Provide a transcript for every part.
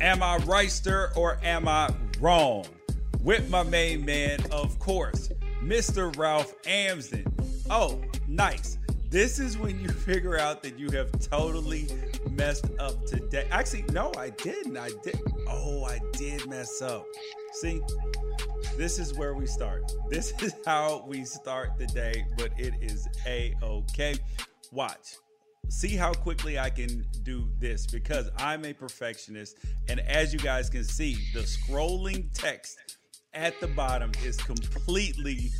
Am I right, sir, or am I wrong? With my main man, of course, Mr. Ralph Amsden. Oh, nice. This is when you figure out that you have totally messed up today. Actually, no, I didn't. I did. Oh, I did mess up. See, this is where we start. This is how we start the day, but it is a okay. Watch. See how quickly I can do this because I'm a perfectionist. And as you guys can see, the scrolling text at the bottom is completely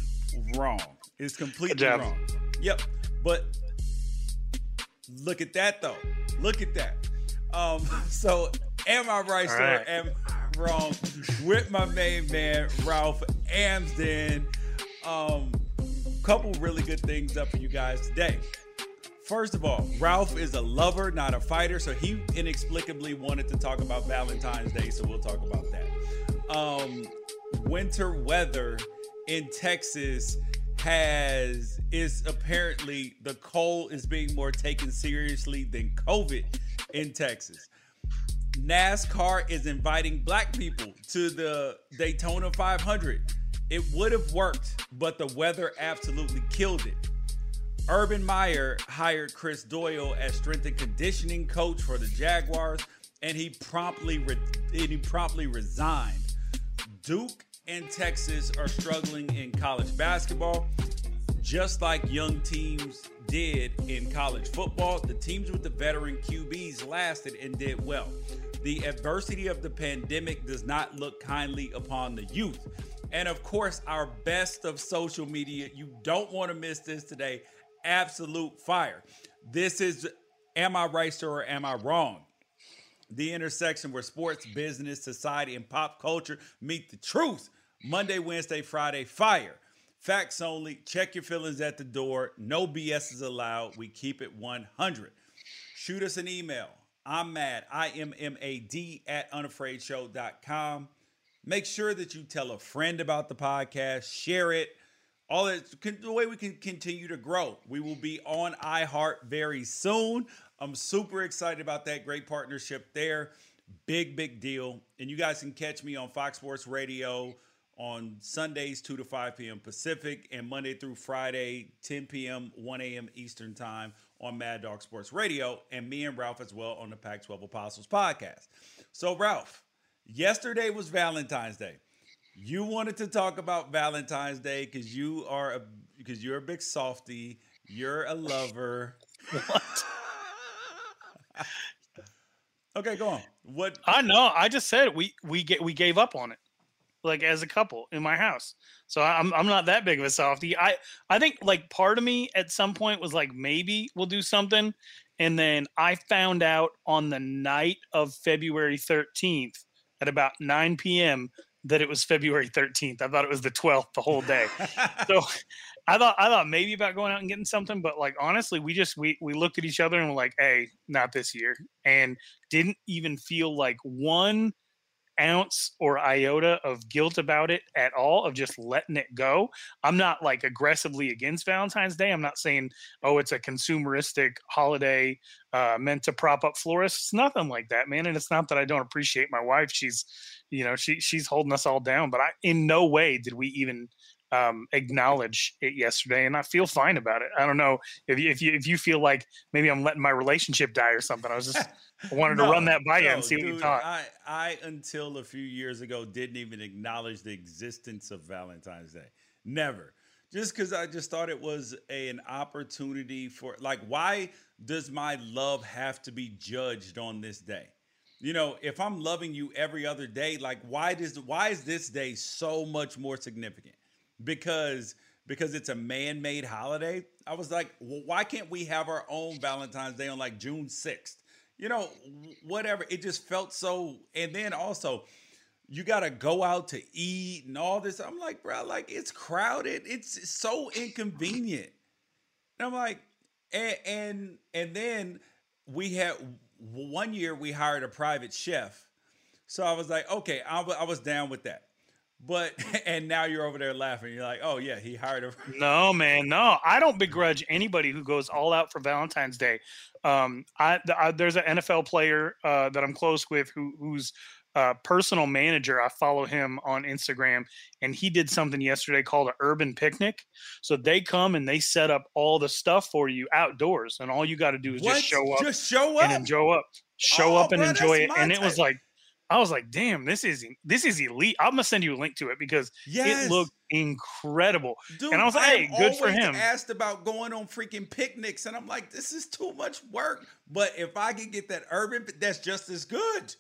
wrong. It's completely wrong. Yep. But look at that though. Look at that. Um, so am I right, sir? Right. Am I wrong? With my main man, Ralph Amsden. Um, couple really good things up for you guys today. First of all, Ralph is a lover, not a fighter, so he inexplicably wanted to talk about Valentine's Day, so we'll talk about that. Um, winter weather in Texas has is apparently the cold is being more taken seriously than COVID in Texas. NASCAR is inviting black people to the Daytona 500. It would have worked, but the weather absolutely killed it. Urban Meyer hired Chris Doyle as strength and conditioning coach for the Jaguars, and he promptly re- and he promptly resigned. Duke and Texas are struggling in college basketball, just like young teams did in college football. The teams with the veteran QBs lasted and did well. The adversity of the pandemic does not look kindly upon the youth. And of course, our best of social media. You don't want to miss this today. Absolute fire. This is Am I Right, Sir, or Am I Wrong? The intersection where sports, business, society, and pop culture meet the truth. Monday, Wednesday, Friday, fire. Facts only. Check your feelings at the door. No BS is allowed. We keep it 100. Shoot us an email. I'm mad. I M M A D at unafraidshow.com. Make sure that you tell a friend about the podcast, share it. All that the way we can continue to grow. We will be on iHeart very soon. I'm super excited about that great partnership there. Big, big deal. And you guys can catch me on Fox Sports Radio on Sundays, 2 to 5 p.m. Pacific, and Monday through Friday, 10 p.m., 1 a.m. Eastern Time on Mad Dog Sports Radio, and me and Ralph as well on the Pac 12 Apostles podcast. So, Ralph, yesterday was Valentine's Day. You wanted to talk about Valentine's Day because you are a because you're a big softy. You're a lover. What? okay, go on. What I know. I just said we we get we gave up on it like as a couple in my house. So I'm I'm not that big of a softy. I I think like part of me at some point was like maybe we'll do something, and then I found out on the night of February 13th at about 9 p.m. that it was February 13th. I thought it was the 12th the whole day. so I thought I thought maybe about going out and getting something, but like honestly, we just we we looked at each other and were like, "Hey, not this year," and didn't even feel like one ounce or iota of guilt about it at all of just letting it go. I'm not like aggressively against Valentine's Day. I'm not saying, oh, it's a consumeristic holiday uh, meant to prop up florists. Nothing like that, man. And it's not that I don't appreciate my wife. She's, you know, she she's holding us all down. But I, in no way did we even um, acknowledge it yesterday, and I feel fine about it. I don't know if you, if you if you feel like maybe I'm letting my relationship die or something. I was just I wanted no, to run that by no, you and see dude, what you thought. I, I until a few years ago didn't even acknowledge the existence of Valentine's Day. Never. Just because I just thought it was a, an opportunity for like why does my love have to be judged on this day? You know, if I'm loving you every other day, like why does why is this day so much more significant? Because because it's a man-made holiday. I was like, well, why can't we have our own Valentine's Day on like June 6th? You know, whatever. It just felt so. And then also, you got to go out to eat and all this. I'm like, bro, like it's crowded. It's so inconvenient. And I'm like, and and, and then we had one year we hired a private chef. So I was like, okay, I, I was down with that. But and now you're over there laughing. You're like, oh yeah, he hired her. No, man, no. I don't begrudge anybody who goes all out for Valentine's Day. Um, I, I there's an NFL player uh, that I'm close with who who's uh, personal manager. I follow him on Instagram, and he did something yesterday called an urban picnic. So they come and they set up all the stuff for you outdoors, and all you got to do is What? just show up Just show up. and enjoy up, show Oh, up and bro, enjoy it. And it was like, I was like, damn, this is this is elite. I'm gonna send you a link to it because yes. it looked incredible. Dude, and I was like, hey, good for him. Asked about going on freaking picnics, and I'm like, this is too much work. But if I can get that urban, that's just as good.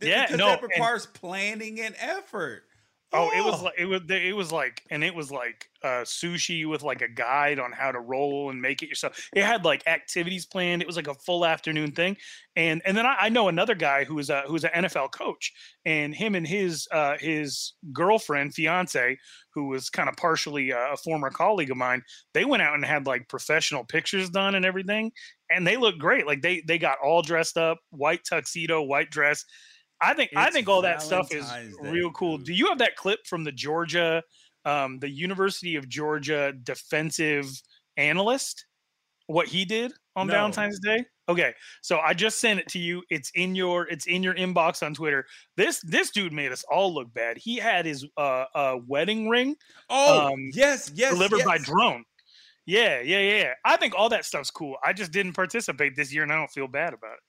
Yeah, because no, that and- requires planning and effort. Oh, it was like it was it was like and it was like uh sushi with like a guide on how to roll and make it yourself. It had like activities planned. It was like a full afternoon thing. And and then I, I know another guy who is a who's an NFL coach, and him and his uh his girlfriend, fiance, who was kind of partially a, a former colleague of mine, they went out and had like professional pictures done and everything, and they looked great. Like they they got all dressed up, white tuxedo, white dress. I think I think all that stuff is Day, real cool. Do you have that clip from the Georgia, um, the University of Georgia defensive analyst? What he did on No. Valentine's Day? Okay, so I just sent it to you. It's in your it's in your inbox on Twitter. This this dude made us all look bad. He had his uh, uh wedding ring Oh, um, yes, yes. delivered by drone. Yeah, yeah, yeah. I think all that stuff's cool. I just didn't participate this year, and I don't feel bad about it.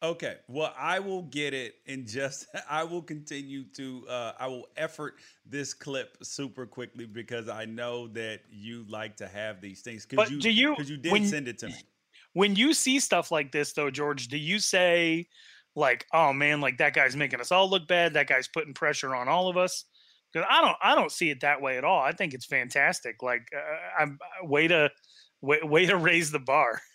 Okay. Well, I will get it in just I will continue to uh I will effort this clip super quickly because I know that you like to have these things But you do you- cuz you did when- send it to me. when you see stuff like this though george do you say like oh man like that guy's making us all look bad. That guy's putting pressure on all of us because i don't i don't see it that way at all. I think it's fantastic. Like uh, i'm uh, way to way, way to raise the bar.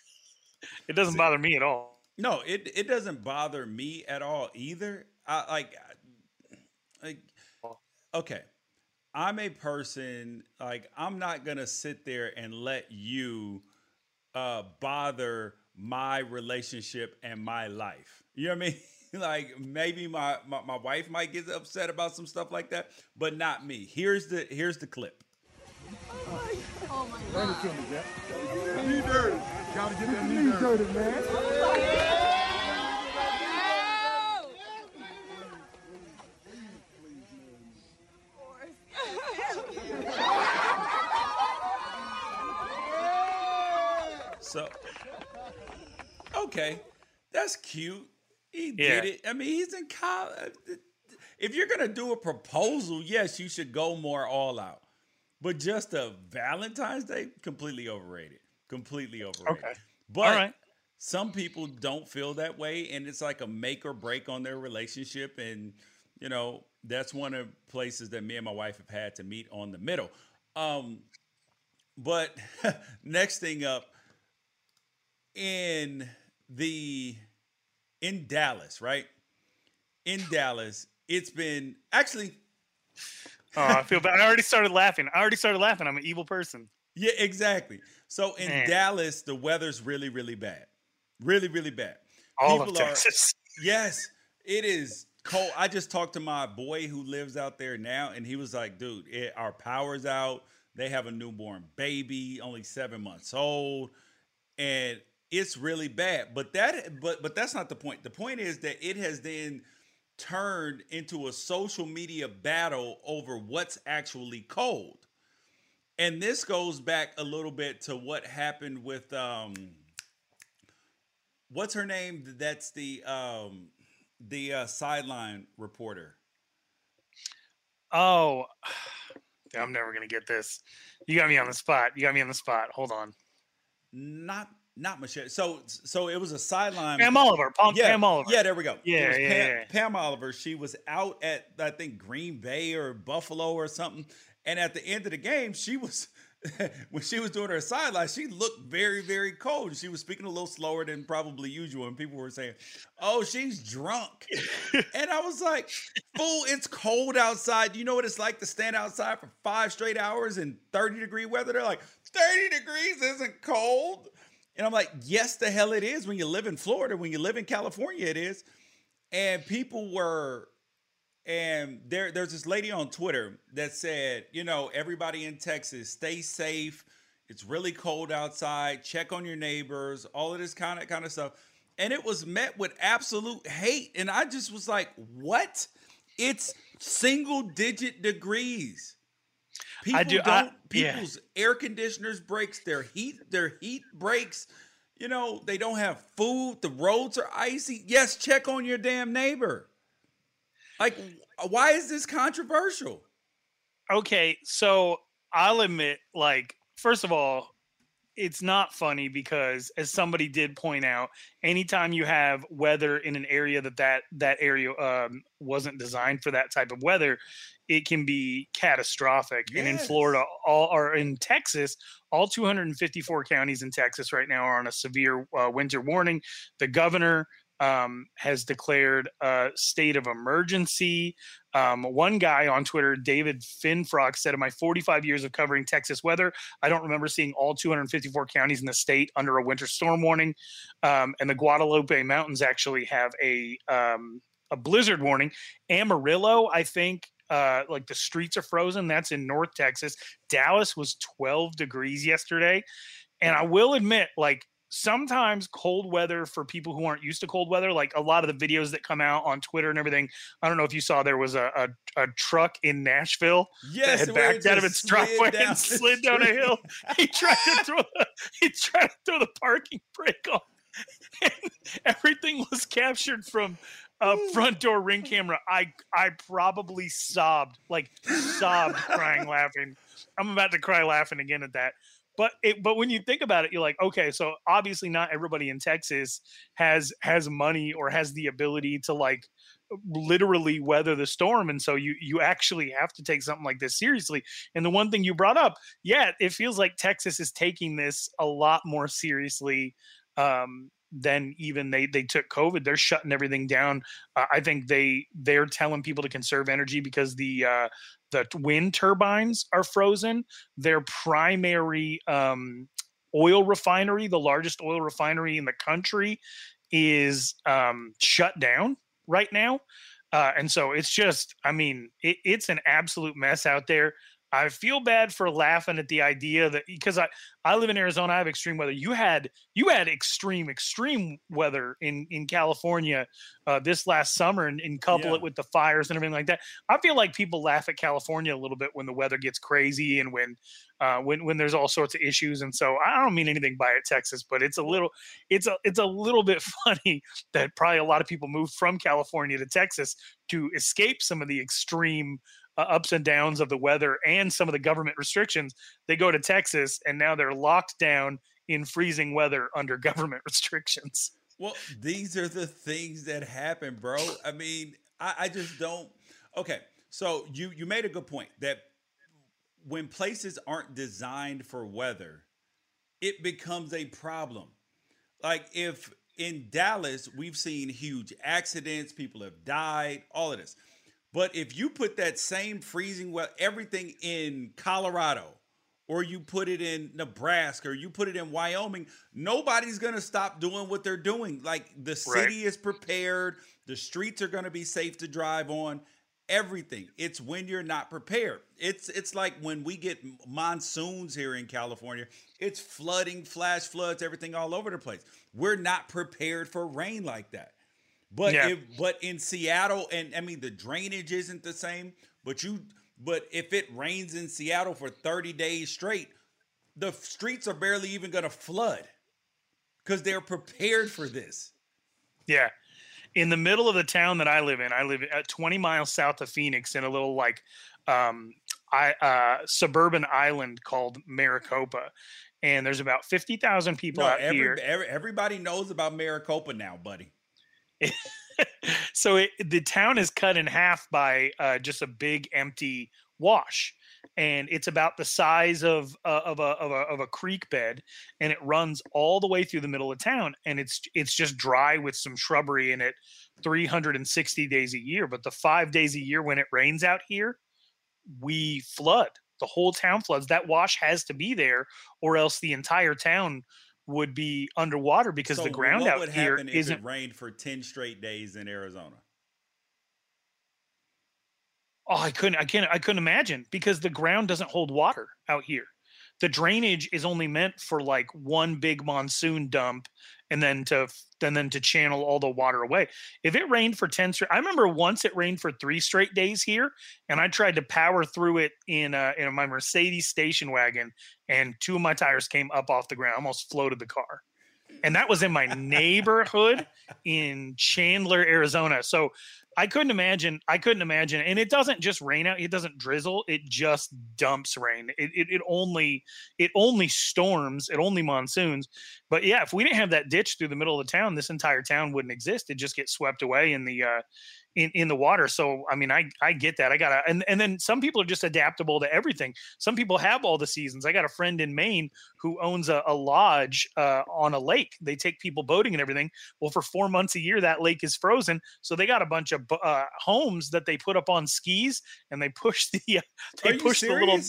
It doesn't bother me at all No, it it doesn't bother me at all either. I like like okay. I'm a person like I'm not going to sit there and let you uh bother my relationship and my life. You know what I mean? like maybe my, my my wife might get upset about some stuff like that, but not me. Here's the here's the clip. Oh my Bring god. it to me, Jack. Knee dirty. Gotta get that knee dirty, man. So okay, that's cute. He Yeah. did it. I mean, he's in college. If you're gonna do a proposal, yes, you should go more all out. But just a Valentine's Day, completely overrated. Completely overrated. Okay. But right some people don't feel that way, and it's like a make or break on their relationship. And you know, that's one of the places that me and my wife have had to meet on the middle. Um, but next thing up in the in Dallas, right? In Dallas, it's been actually oh i feel bad i already started laughing i already started laughing i'm an evil person yeah, exactly. So in Man. Dallas, the weather's really, really bad, really, really bad. all of are- texas Yes, it is cold. I just talked to my boy who lives out there now, and he was like, dude, it, our power's out. They have a newborn baby, only seven months old, and it's really bad. But that but but that's not the point. The point is that it has then turned into a social media battle over what's actually cold. And this goes back a little bit to what happened with um what's her name? That's the um the uh, sideline reporter. oh i'm never gonna get this you got me on the spot you got me on the spot hold on Not not Michelle. So so it was a sideline. pam oliver pam, yeah, Pam oliver yeah, there we go. Yeah, yeah, Pam, yeah. Pam Oliver. She was out at I think Green Bay or Buffalo or something, and at the end of the game, she was when she was doing her sideline, she looked very very cold. She was speaking a little slower than probably usual, and people were saying, "Oh, she's drunk," and I was like, "Fool, it's cold outside. You know what it's like to stand outside for five straight hours in thirty degree weather?" They're like, 30 degrees isn't cold." And I'm like, yes, the hell it is. When you live in Florida, when you live in California, it is. And people were and there there's this lady on Twitter that said, you know, everybody in Texas, stay safe. It's really cold outside. Check on your neighbors. All of this kind of kind of stuff. And it was met with absolute hate. And I just was like, what? It's single digit degrees. People I do- don't I- yeah. people's air conditioners breaks, their heat, their heat breaks. You know, they don't have food, the roads are icy. Yes, check on your damn neighbor. Like, why is this controversial? okay, so I'll admit, like, first of all, it's not funny because, as somebody did point out, anytime you have weather in an area that that that area um, wasn't designed for that type of weather, it can be catastrophic. And in Florida, all or in Texas, all 254 counties in Texas right now are on a severe uh, winter warning. The governor um, has declared a state of emergency. Um, one guy on Twitter, David Finfrock, said, In my 45 years of covering Texas weather, I don't remember seeing all 254 counties in the state under a winter storm warning. Um, and the Guadalupe Mountains actually have a, um, a blizzard warning. Amarillo, I think. Uh, like the streets are frozen. That's in North Texas. Dallas was 12 degrees yesterday. And I will admit, like, sometimes cold weather for people who aren't used to cold weather, like a lot of the videos that come out on Twitter and everything. I don't know if you saw there was a, a, a truck in Nashville Yes, that had it backed out of its driveway down and slid down a hill. He tried to throw the, he tried to throw the parking brake on. And everything was captured from a front door ring camera. I I probably sobbed, like sobbed crying laughing. I'm about to cry laughing again at that. But it, but when you think about it, you're like, okay, so obviously not everybody in Texas has has money or has the ability to like literally weather the storm and so you you actually have to take something like this seriously. And the one thing you brought up yeah it feels like texas is taking this a lot more seriously um than even they they took covid they're shutting everything down uh, i think they they're telling people to conserve energy because the uh the wind turbines are frozen their primary um oil refinery the largest oil refinery in the country is um shut down right now. Uh, and so it's just, I mean, it, it's an absolute mess out there. I feel bad for laughing at the idea that because I, I live in Arizona, I have extreme weather. You had you had extreme extreme weather in in California uh, this last summer, and, and couple Yeah. it with the fires and everything like that. I feel like people laugh at California a little bit when the weather gets crazy and when uh, when when there's all sorts of issues. And so I don't mean anything by it, Texas, but it's a little it's a it's a little bit funny that probably a lot of people moved from California to Texas to escape some of the extreme uh, ups and downs of the weather and some of the government restrictions. They go to Texas and now they're locked down in freezing weather under government restrictions. Well, these are the things that happen, bro. I mean, I, I just don't. Okay, so you you made a good point that when places aren't designed for weather, it becomes a problem. Like if in Dallas we've seen huge accidents, people have died, all of this. But if you put that same freezing well everything in Colorado, or you put it in Nebraska, or you put it in Wyoming, nobody's gonna stop doing what they're doing. Like the Right. city is prepared, the streets are gonna be safe to drive on. Everything. It's when you're not prepared. It's it's like when we get monsoons here in California. It's flooding, flash floods, everything all over the place. We're not prepared for rain like that. But Yeah. if but in Seattle, and I mean the drainage isn't the same. But you, but if it rains in Seattle for thirty days straight, the streets are barely even going to flood because they're prepared for this. Yeah. In the middle of the town that I live in, I live at 20 miles south of Phoenix in a little like um, I, uh, suburban island called Maricopa. And there's about 50,000 people No, out every, here. every- everybody knows about Maricopa now, buddy. so it, the town is cut in half by uh, just a big empty wash and it's about the size of uh, of, a, of a of a creek bed and it runs all the way through the middle of town and it's it's just dry with some shrubbery in it 360 days a year but the 5 days a year when it rains out here we flood. The whole town floods. That wash has to be there or else the entire town would be underwater because So the ground out here happen if isn't it rained for ten straight days in Arizona? Oh, I couldn't. I can't. I couldn't imagine because the ground doesn't hold water out here. The drainage is only meant for like one big monsoon dump, and then to and then to channel all the water away. If it rained for ten straight, I remember once it rained for three straight days here, and I tried to power through it in uh, in my Mercedes station wagon, and two of my tires came up off the ground, almost floated the car and that was in my neighborhood in Chandler, Arizona. So I couldn't imagine. I couldn't imagine. And it doesn't just rain out. It doesn't drizzle. It just dumps rain. It, it, it only it only storms. It only monsoons. But yeah, if we didn't have that ditch through the middle of the town, this entire town wouldn't exist. It just gets swept away in the uh, in, in the water. So I mean, I I get that. I gotta and and then some people are just adaptable to everything. Some people have all the seasons. I got a friend in Maine who owns a, a lodge uh, on a lake. They take people boating and everything. Well, for four months a year, that lake is frozen. So they got a bunch of uh, homes that they put up on skis and they push the uh, they push the little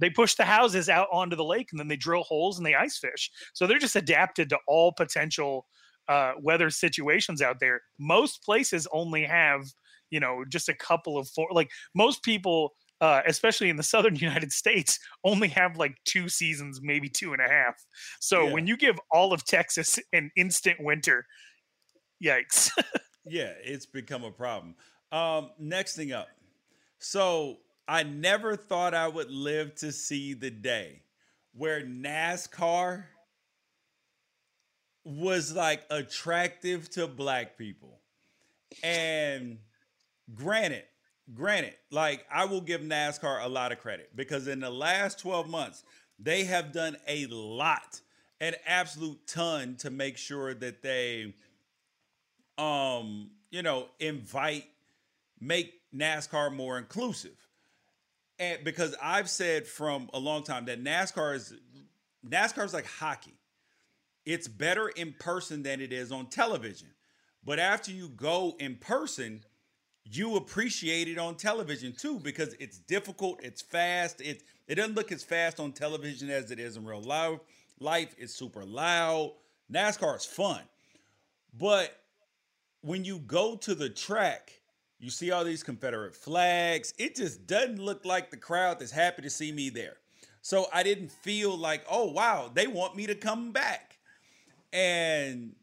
they push the houses out onto the lake and then they drill holes and they ice fish. So they're just adapted to all potential uh, weather situations out there. Most places only have, you know, just a couple of four. Like most people, uh, especially in the southern United States, only have like two seasons, maybe two and a half. So yeah. when you give all of Texas an instant winter, yikes. yeah, it's become a problem. Um, next thing up. So I never thought I would live to see the day where NASCAR was like attractive to black people. And granted, granted, like I will give NASCAR a lot of credit because in the last 12 months, they have done a lot, an absolute ton to make sure that they um, you know, invite make NASCAR more inclusive. And because I've said from a long time that NASCAR is NASCAR is like hockey it's better in person than it is on television. But after you go in person, you appreciate it on television too because it's difficult, it's fast, it it doesn't look as fast on television as it is in real life. Life is super loud. NASCAR is fun. But when you go to the track, you see all these Confederate flags. It just doesn't look like the crowd that's happy to see me there. So I didn't feel like, oh wow, they want me to come back. And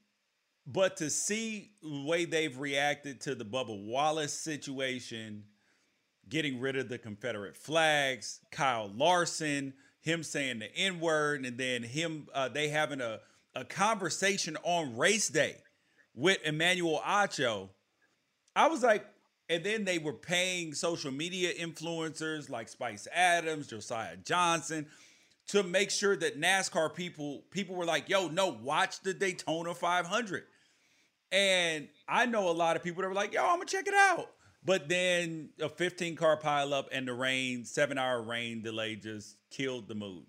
but to see the way they've reacted to the Bubba Wallace situation, getting rid of the Confederate flags, Kyle Larson, him saying the N word, and then him uh, they having a, a conversation on race day with Emmanuel Acho. I was like, and then they were paying social media influencers like Spice Adams, Josiah Johnson to make sure that NASCAR people people were like, "Yo, no, watch the Daytona 500." And I know a lot of people that were like, "Yo, I'm gonna check it out." But then a 15 car pileup and the rain, seven hour rain delay just killed the mood.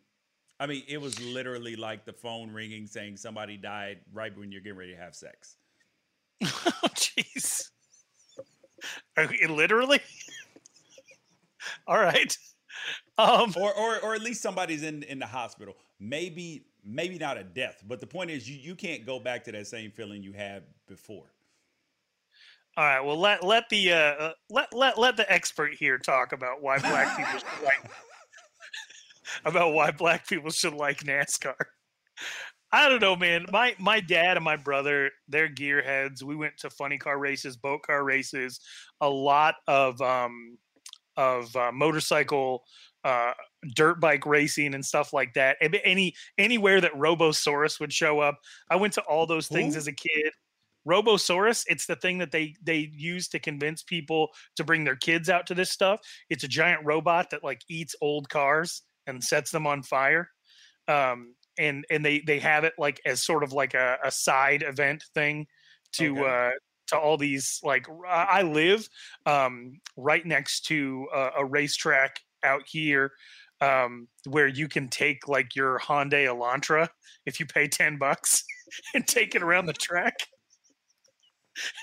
I mean, it was literally like the phone ringing saying somebody died right when you're getting ready to have sex. oh, jeez. Literally? All right. Um, or, or, or at least somebody's in, in the hospital. Maybe, maybe not a death, but the point is, you, you can't go back to that same feeling you had before. All right. Well, let let the uh, uh let let let the expert here talk about why black people should like about why black people should like NASCAR. I don't know, man. My my dad and my brother, they're gearheads. We went to funny car races, boat car races, a lot of um of uh, motorcycle uh, dirt bike racing and stuff like that. Any anywhere that Robosaurus would show up, I went to all those things Ooh. as a kid. Robosaurus, it's the thing that they they use to convince people to bring their kids out to this stuff. It's a giant robot that like eats old cars and sets them on fire. Um, and and they they have it like as sort of like a, a side event thing to okay. uh to all these like I live um, right next to a, a racetrack out here um, where you can take like your Hyundai Elantra if you pay 10 bucks and take it around the track.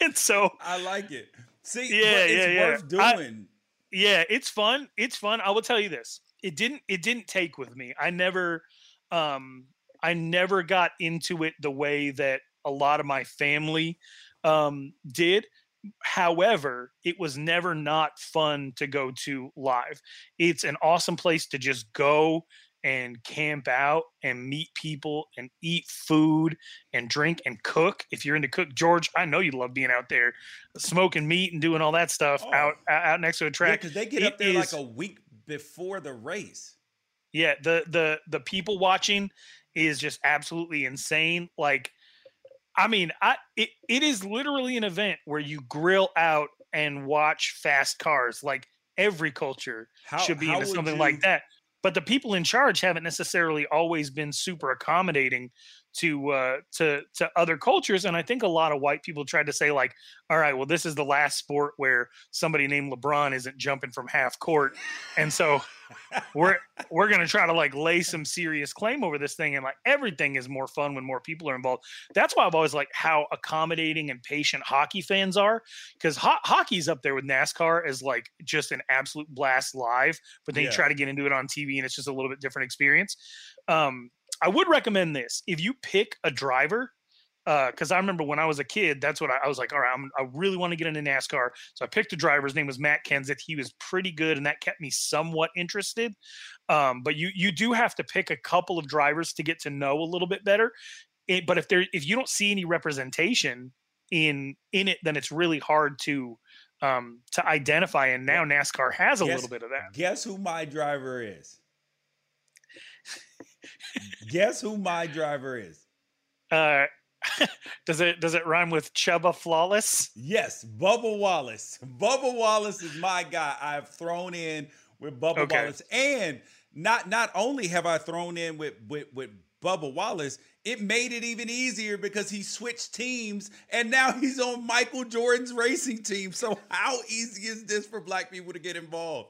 and so I like it. See, yeah, it's yeah, worth yeah. doing. I, yeah, it's fun. It's fun. I will tell you this. It didn't it didn't take with me. I never um I never got into it the way that a lot of my family um did However, it was never not fun to go to live. It's an awesome place to just go and camp out and meet people and eat food and drink and cook. If you're into cook, George, I know you love being out there smoking meat and doing all that stuff Oh. out out next to a Yeah, track. because they get It up there like a week before the race. Yeah, the the the people watching is just absolutely insane. Like, I mean, I it, it is literally an event where you grill out and watch fast cars. Like every culture How should be into something you- like that. But the people in charge haven't necessarily always been super accommodating to uh, to to other cultures, and I think a lot of white people tried to say like, "All right, well, this is the last sport where somebody named LeBron isn't jumping from half court," and so we're we're gonna try to like lay some serious claim over this thing, and like everything is more fun when more people are involved. That's why I've always liked how accommodating and patient hockey fans are, because ho- hockey's up there with NASCAR as like just an absolute blast live, but then Yeah. you try to get into it on TV and it's just a little bit different experience. Um, I would recommend this if you pick a driver. Because I remember when I was a kid, that's what I, I was like. All right, I'm, I really want to get into NASCAR, so I picked a driver. His name was Matt Kenseth. He was pretty good, and that kept me somewhat interested. Um, but you you do have to pick a couple of drivers to get to know a little bit better. It, but if there if you don't see any representation in in it, then it's really hard to um, to identify. And now NASCAR has a Guess- little bit of that. Guess who my driver is? Guess who my driver is? Uh, does it does it rhyme with Chuba Flawless? Yes, Bubba Wallace. Bubba Wallace is my guy. I've thrown in with Bubba Okay. Wallace, and not not only have I thrown in with with with Bubba Wallace, it made it even easier because he switched teams, and now he's on Michael Jordan's racing team. So how easy is this for black people to get involved?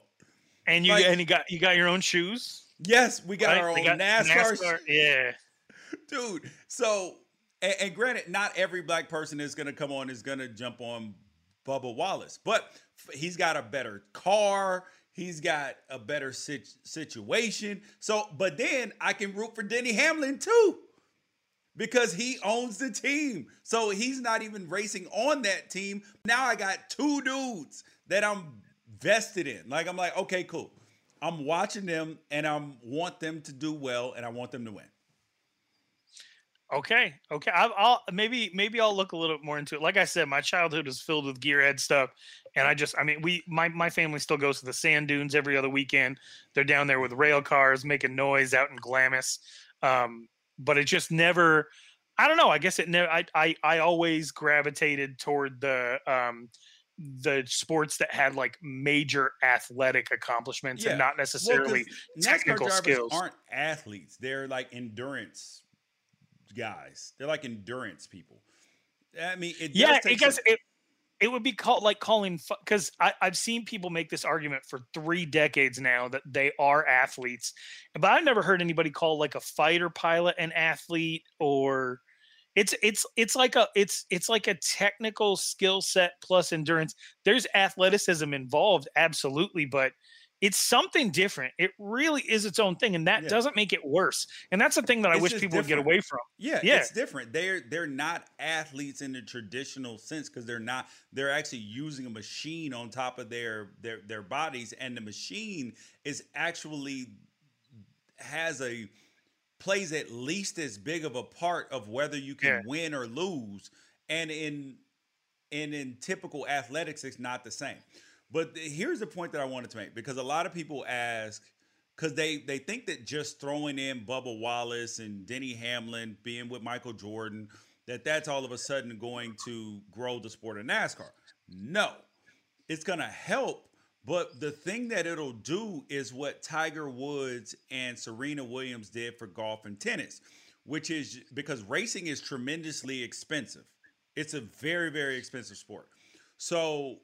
And you Like- and you got you got your own shoes. Yes, we got right? our own got NASCAR, Yeah. dude. So, and, and granted, not every black person is going to come on is going to jump on Bubba Wallace, but he's got a better car. He's got a better sit- situation. So, but then I can root for Denny Hamlin too because he owns the team. So he's not even racing on that team. Now I got two dudes that I'm vested in. Like I'm like, okay, cool. I'm watching them and I want them to do well and I want them to win. Okay. Okay. I'll, maybe maybe I'll look a little bit more into it. Like I said, my childhood is filled with gearhead stuff, and I just I mean we my my family still goes to the sand dunes every other weekend. They're down there with rail cars making noise out in Glamis, um, but it just never. I don't know. I guess it never. I I I always gravitated toward the um the sports that had like major athletic accomplishments Yeah. and not necessarily NASCAR technical skills. aren't athletes. They're like endurance guys. They're like endurance people. I mean, it yeah because it it would be called like calling because i've seen people make this argument for three decades now that they are athletes but i've never heard anybody call like a fighter pilot an athlete or it's it's it's like a it's it's like a technical skill set plus endurance there's athleticism involved absolutely but it's something different it really is its own thing and that Yeah. doesn't make it worse and that's the thing that i It's wish people would get away from Yeah, Yeah. it's different. They're they're not athletes in the traditional sense because they're not. They're actually using a machine on top of their their their bodies, and the machine is actually has a plays at least as big of a part of whether you can Yeah. win or lose. And in and in typical athletics, it's not the same. But here's the point that I wanted to make because a lot of people ask because they they think that just throwing in Bubba Wallace and Denny Hamlin being with Michael Jordan that that's all of a sudden going to grow the sport of NASCAR. No, it's going to help, but the thing that it'll do is what Tiger Woods and Serena Williams did for golf and tennis, which is because racing is tremendously expensive. It's a very very expensive sport. So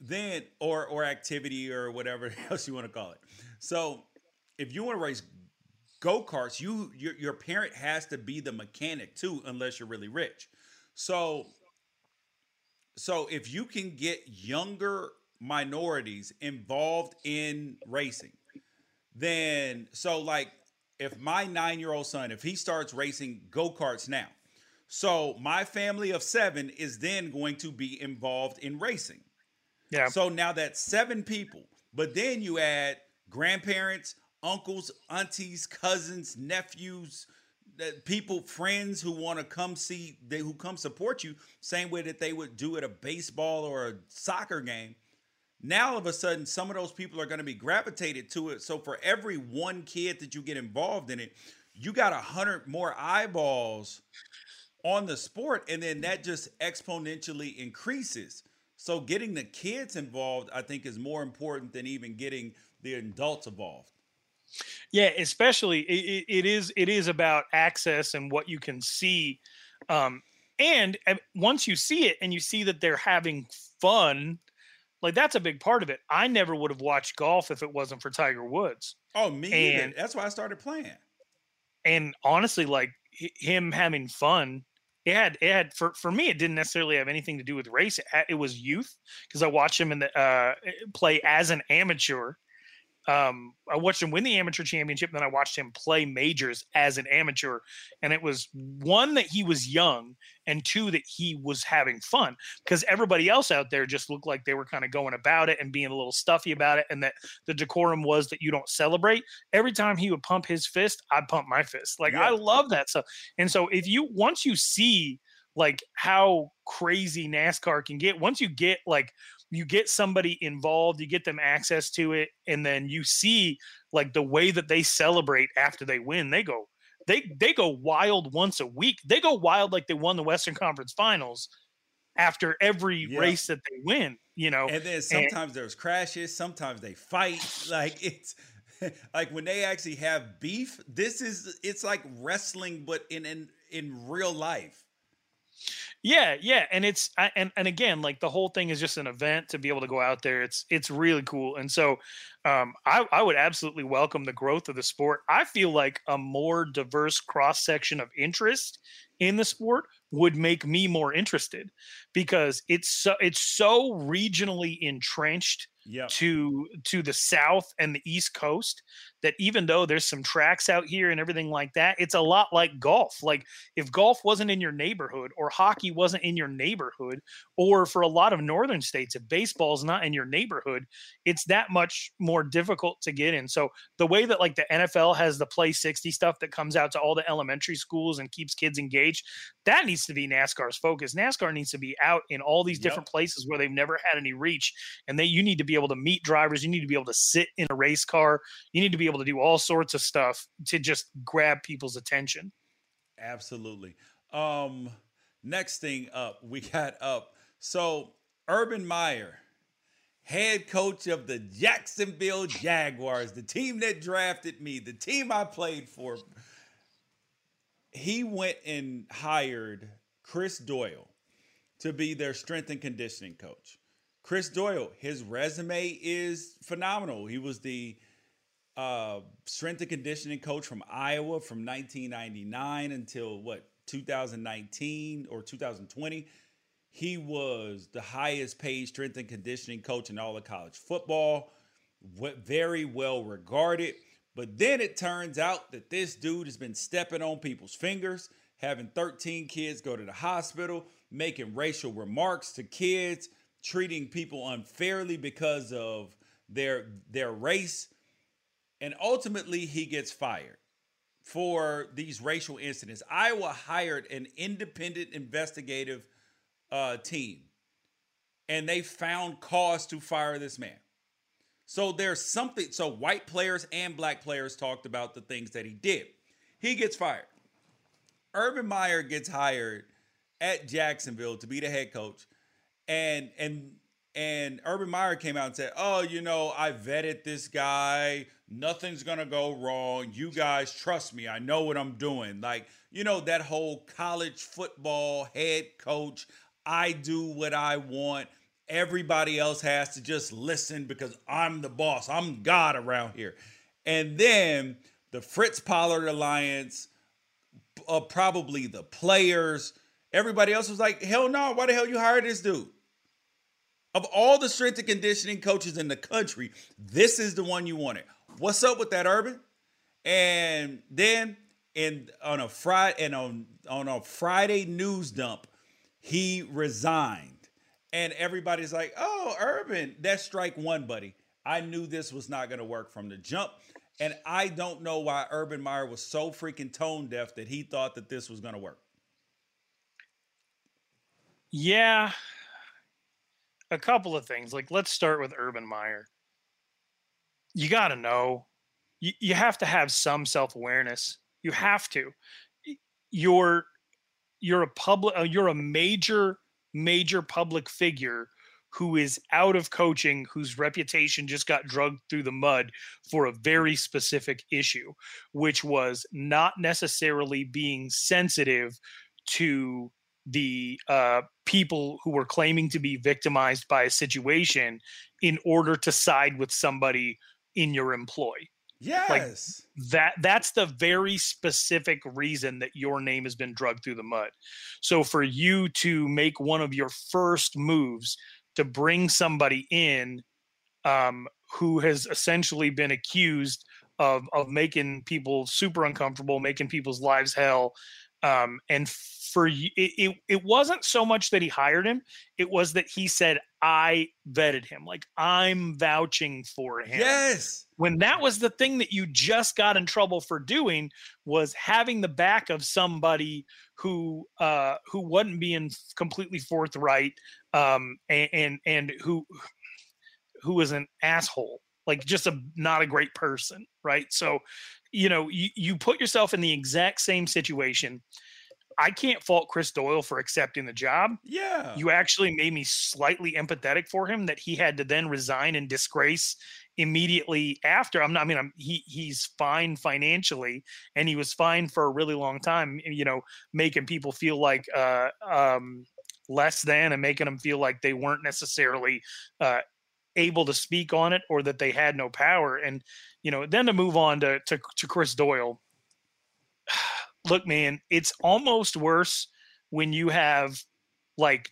then or or activity or whatever else you want to call it. So if you want to race go-karts, you your, your parent has to be the mechanic too unless you're really rich. So so if you can get younger minorities involved in racing, then so like if my 9-year-old son if he starts racing go-karts now, So my family of seven is then going to be involved in racing. Yeah. So now that's seven people. But then you add grandparents, uncles, aunties, cousins, nephews, that people, friends who want to come see, they who come support you, same way that they would do at a baseball or a soccer game. Now all of a sudden, some of those people are going to be gravitated to it. So for every one kid that you get involved in it, you got a hundred more eyeballs on the sport, and then that just exponentially increases. So getting the kids involved, I think, is more important than even getting the adults involved. Yeah, especially it, it is it is about access and what you can see, um, and once you see it and you see that they're having fun, like that's a big part of it. I never would have watched golf if it wasn't for Tiger Woods. Oh, me And- either. That's why I started playing. and honestly like him having fun it had it had for for me it didn't necessarily have anything to do with race it, had- it was youth because i watched him in the uh play as an amateur um i watched him win the amateur championship and then i watched him play majors as an amateur and it was one that he was young and two that he was having fun because everybody else out there just looked like they were kind of going about it and being a little stuffy about it and that the decorum was that you don't celebrate every time he would pump his fist, I'd pump my fist. Like I love that stuff. And so if you once you see like how crazy NASCAR can get, once you get like you get somebody involved, you get them access to it, and then you see like the way that they celebrate after they win, they go they they go wild once a week. They go wild like they won the Western Conference Finals after every Yeah. race that they win, you know. And then sometimes there's crashes, sometimes they fight. Like it's like when they actually have beef, this is it's like wrestling but in in, in real life. Yeah, yeah, and it's I- and and again, like the whole thing is just an event to be able to go out there. It's it's really cool, and so um, I I would absolutely welcome the growth of the sport. I feel like a more diverse cross section of interest in the sport would make me more interested because it's so it's so regionally entrenched Yeah. to to the south and the east coast that even though there's some tracks out here and everything like that it's a lot like golf. Like if golf wasn't in your neighborhood or hockey wasn't in your neighborhood or for a lot of northern states if baseball's not in your neighborhood it's that much more difficult to get in. So the way that like the NFL has the play 60 stuff that comes out to all the elementary schools and keeps kids engaged that needs to be NASCAR's focus. NASCAR needs to be out in all these Yep. different places where they've never had any reach and they you need to be able to meet drivers. You need to be able to sit in a race car. You need to be able to do all sorts of stuff to just grab people's attention Absolutely. Um, next thing up, we got up. So Urban Meyer, head coach of the Jacksonville Jaguars, the team that drafted me, the team I played for. He went and hired Chris Doyle to be their strength and conditioning coach. Chris Doyle, his resume is phenomenal. He was the uh, strength and conditioning coach from Iowa from 1999 until what 2019 or 2020. He was the highest paid strength and conditioning coach in all of college football. Very well regarded. But then it turns out that this dude has been stepping on people's fingers, having 13 kids go to the hospital, making racial remarks to kids, treating people unfairly because of their their race and ultimately he gets fired for these racial incidents. Iowa hired an independent investigative uh, team, and they found cause to fire this man. So there's something. So white players and black players talked about the things that he did. He gets fired. Urban Meyer gets hired at Jacksonville to be the head coach, and and and Urban Meyer came out and said, "Oh, you know, I vetted this guy. Nothing's gonna go wrong. You guys trust me. I know what I'm doing. Like, you know, that whole college football head coach. I do what I want. Everybody else has to just listen because I'm the boss. I'm God around here." And then the Fritz Pollard Alliance, uh, probably the players, everybody else was like, "Hell no! Why the hell you hired this dude?" Of all the strength and conditioning coaches in the country, this is the one you wanted. What's up with that, Urban? And then and on a Friday and on on a Friday news dump, he resigned. And everybody's like, "Oh, Urban, that's strike one, buddy." I knew this was not going to work from the jump. And I don't know why Urban Meyer was so freaking tone deaf that he thought that this was going to work. Yeah. A couple of things. Like, let's start with Urban Meyer. You got to know, you, you have to have some self awareness. You have to. You're you're a public uh, you're a major major public figure who is out of coaching whose reputation just got drugged through the mud for a very specific issue which was not necessarily being sensitive to the uh, people who were claiming to be victimized by a situation in order to side with somebody in your employ Yes. Like that that's the very specific reason that your name has been drugged through the mud. So for you to make one of your first moves to bring somebody in um, who has essentially been accused of of making people super uncomfortable, making people's lives hell, um, and for it, it, it wasn't so much that he hired him; it was that he said, "I vetted him, like I'm vouching for him." yes. when that was the thing that you just got in trouble for doing was having the back of somebody who uh who wasn't being completely forthright um and and, and who who was an asshole like just a not a great person right so you know you, you put yourself in the exact same situation i can't fault chris doyle for accepting the job Yeah. you actually made me slightly empathetic for him that he had to then resign in disgrace immediately after. I'm not. I mean, I'm, he he's fine financially, and he was fine for a really long time. You know, making people feel like uh, um, less than, and making them feel like they weren't necessarily uh, able to speak on it, or that they had no power. And you know, then to move on to to, to Chris Doyle. Look, man, it's almost worse when you have like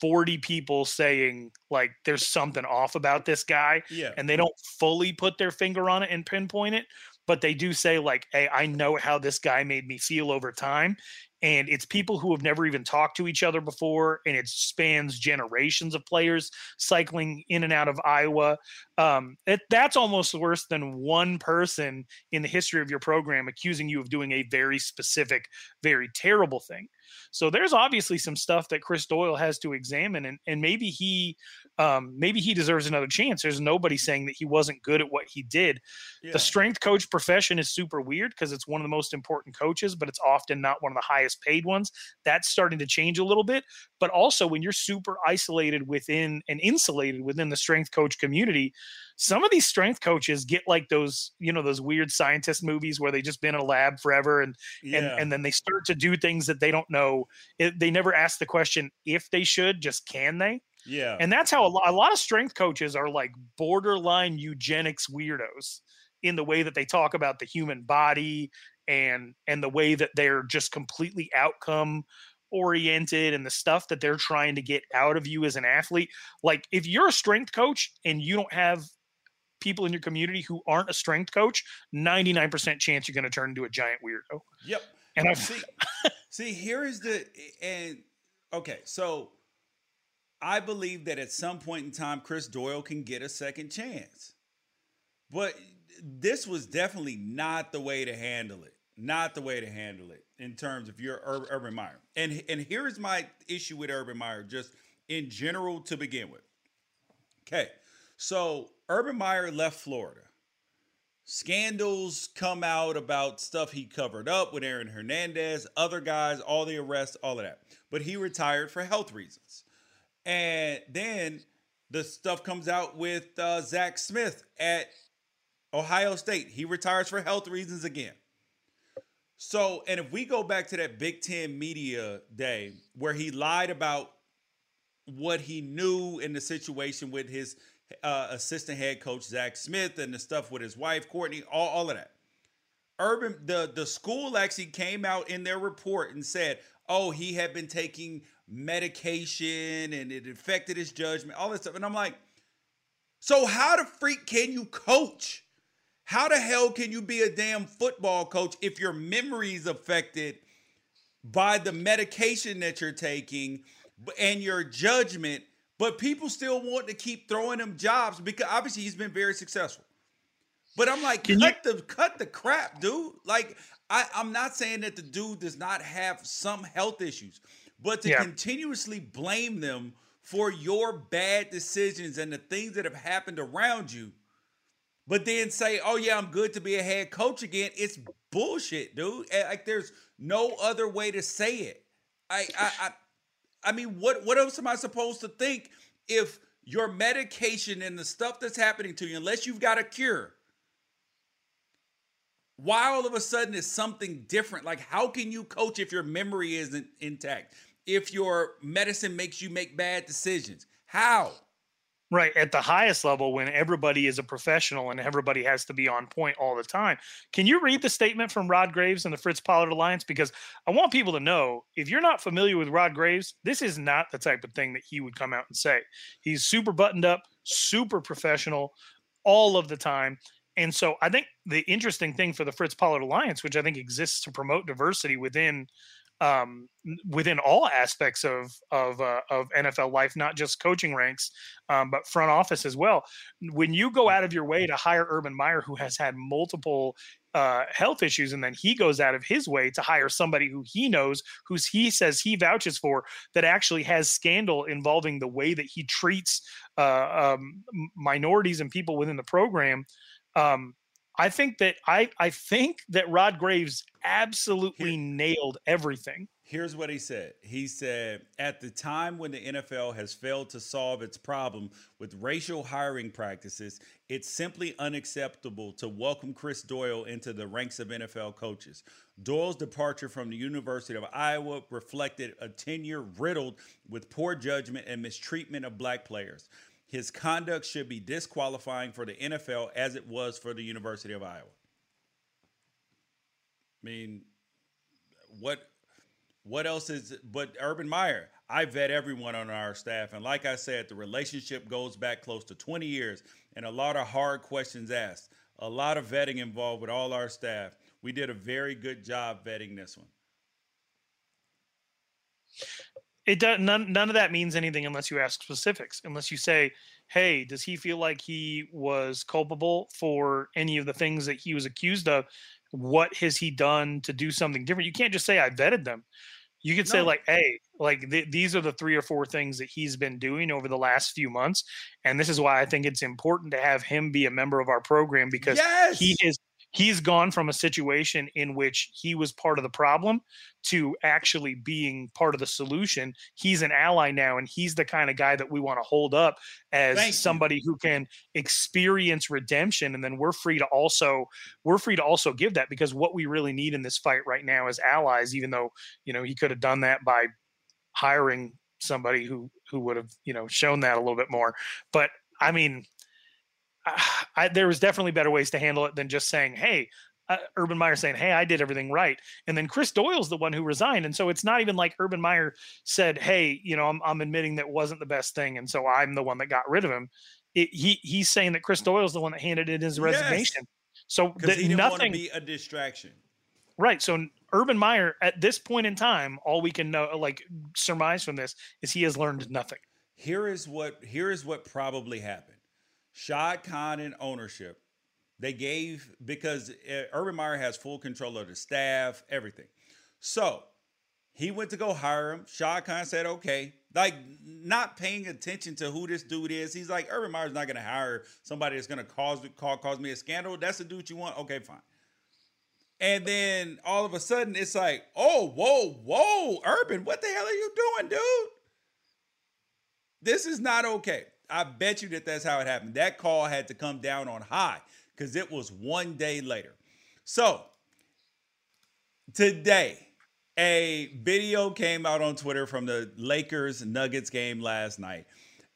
40 people saying like there's something off about this guy yeah. and they don't fully put their finger on it and pinpoint it but they do say like hey i know how this guy made me feel over time and it's people who have never even talked to each other before and it spans generations of players cycling in and out of iowa. Um, it, that's almost worse than one person in the history of your program accusing you of doing a very specific very terrible thing so there's obviously some stuff that chris doyle has to examine and, and maybe he um, maybe he deserves another chance there's nobody saying that he wasn't good at what he did yeah. the strength coach profession is super weird because it's one of the most important coaches, but it's often not one of the highest paid ones. That's starting to change a little bit. But also, when you're super isolated within and insulated within the strength coach community, some of these strength coaches get like those, you know, those weird scientist movies where they just been in a lab forever and yeah. and and then they start to do things that they don't know. It, they never ask the question if they should, just can they? yeah. And that's how a lot, a lot of strength coaches are like borderline eugenics weirdos in the way that they talk about the human body and and the way that they're just completely outcome oriented and the stuff that they're trying to get out of you as an athlete. Like if you're a strength coach and you don't have people in your community who aren't a strength coach, 99% chance you're going to turn into a giant weirdo. yep. And I've see, see, here is the and okay, so I believe that at some point in time, Chris Doyle can get a second chance, but this was definitely not the way to handle it. Not the way to handle it in terms of your Ur- Urban Meyer. And and here is my issue with Urban Meyer, just in general to begin with. Okay, so Urban Meyer left Florida scandals come out about stuff he covered up with Aaron Hernandez, other guys, all the arrests, all of that. But he retired for health reasons. And then the stuff comes out with uh, Zach Smith at Ohio State. He retires for health reasons again. So, and if we go back to that Big Ten media day where he lied about what he knew in the situation with his uh, assistant head coach Zach Smith and the stuff with his wife Courtney, all, all of that. Urban, the the school actually came out in their report and said, "Oh, he had been taking medication and it affected his judgment, all this stuff." And I'm like, "So how the freak can you coach How the hell can you be a damn football coach if your memory is affected by the medication that you're taking and your judgment, but people still want to keep throwing him jobs because obviously he's been very successful. But I'm like, Can cut the cut the crap, dude. Like, I, I'm not saying that the dude does not have some health issues, but to Yeah. continuously blame them for your bad decisions and the things that have happened around you, but then say, "Oh yeah, I'm good to be a head coach again." It's bullshit, dude. Like, there's no other way to say it. I, I, I, I mean, what what else am I supposed to think if your medication and the stuff that's happening to you, unless you've got a cure, why all of a sudden is something different? Like, how can you coach if your memory isn't intact? If your medicine makes you make bad decisions, how? Right at the highest level, when everybody is a professional and everybody has to be on point all the time. Can you read the statement from Rod Graves and the Fritz Pollard Alliance? Because I want people to know if you're not familiar with Rod Graves, this is not the type of thing that he would come out and say. He's super buttoned up, super professional all of the time. And so I think the interesting thing for the Fritz Pollard Alliance, which I think exists to promote diversity within um, within all aspects of of uh, of NFL life, not just coaching ranks, um, but front office as well. When you go out of your way to hire Urban Meyer, who has had multiple uh, health issues, and then he goes out of his way to hire somebody who he knows, who's he says he vouches for, that actually has scandal involving the way that he treats uh, um, minorities and people within the program. Um, I think that I I think that Rod Graves absolutely nailed everything. Here's what he said. He said, at the time when the NFL has failed to solve its problem with racial hiring practices, it's simply unacceptable to welcome Chris Doyle into the ranks of NFL coaches. Doyle's departure from the University of Iowa reflected a tenure riddled with poor judgment and mistreatment of black players. His conduct should be disqualifying for the NFL as it was for the University of Iowa. I mean, what what else is but Urban Meyer? I vet everyone on our staff, and like I said, the relationship goes back close to 20 years, and a lot of hard questions asked, a lot of vetting involved with all our staff. We did a very good job vetting this one. It does none none of that means anything unless you ask specifics. Unless you say, "Hey, does he feel like he was culpable for any of the things that he was accused of? What has he done to do something different?" You can't just say, "I vetted them." You could say like, "Hey, like th- these are the three or four things that he's been doing over the last few months, and this is why I think it's important to have him be a member of our program because yes, he is he's gone from a situation in which he was part of the problem to actually being part of the solution he's an ally now and he's the kind of guy that we want to hold up as Thank you. somebody who can experience redemption and then we're free to also we're free to also give that because what we really need in this fight right now is allies even though you know he could have done that by hiring somebody who who would have you know shown that a little bit more but i mean I, I, there was definitely better ways to handle it than just saying, "Hey." Uh, Urban Meyer saying, "Hey, I did everything right," and then Chris Doyle's the one who resigned, and so it's not even like Urban Meyer said, "Hey, you know, I'm, I'm admitting that wasn't the best thing, and so I'm the one that got rid of him." It, he he's saying that Chris Doyle's the one that handed in his Yes. resignation. So because that he didn't want to nothing, be a distraction. right? So Urban Meyer, at this point in time, all we can know, like surmise from this, is he has learned nothing. Here is what here is what probably happened. Shad Khan and ownership, they gave because uh, Urban Meyer has full control of the staff, everything. So he went to go hire him. Shad Khan said, "Okay." Like not paying attention to who this dude is. He's like, Urban Meyer's not going to hire somebody that's going to cause cause cause me a scandal. That's the dude you want. Okay, fine. And then all of a sudden, it's like, oh, whoa, whoa, Urban, what the hell are you doing, dude? This is not okay. I bet you that that's how it happened. That call had to come down on high because it was one day later. So today, a video came out on Twitter from the Lakers Nuggets game last night,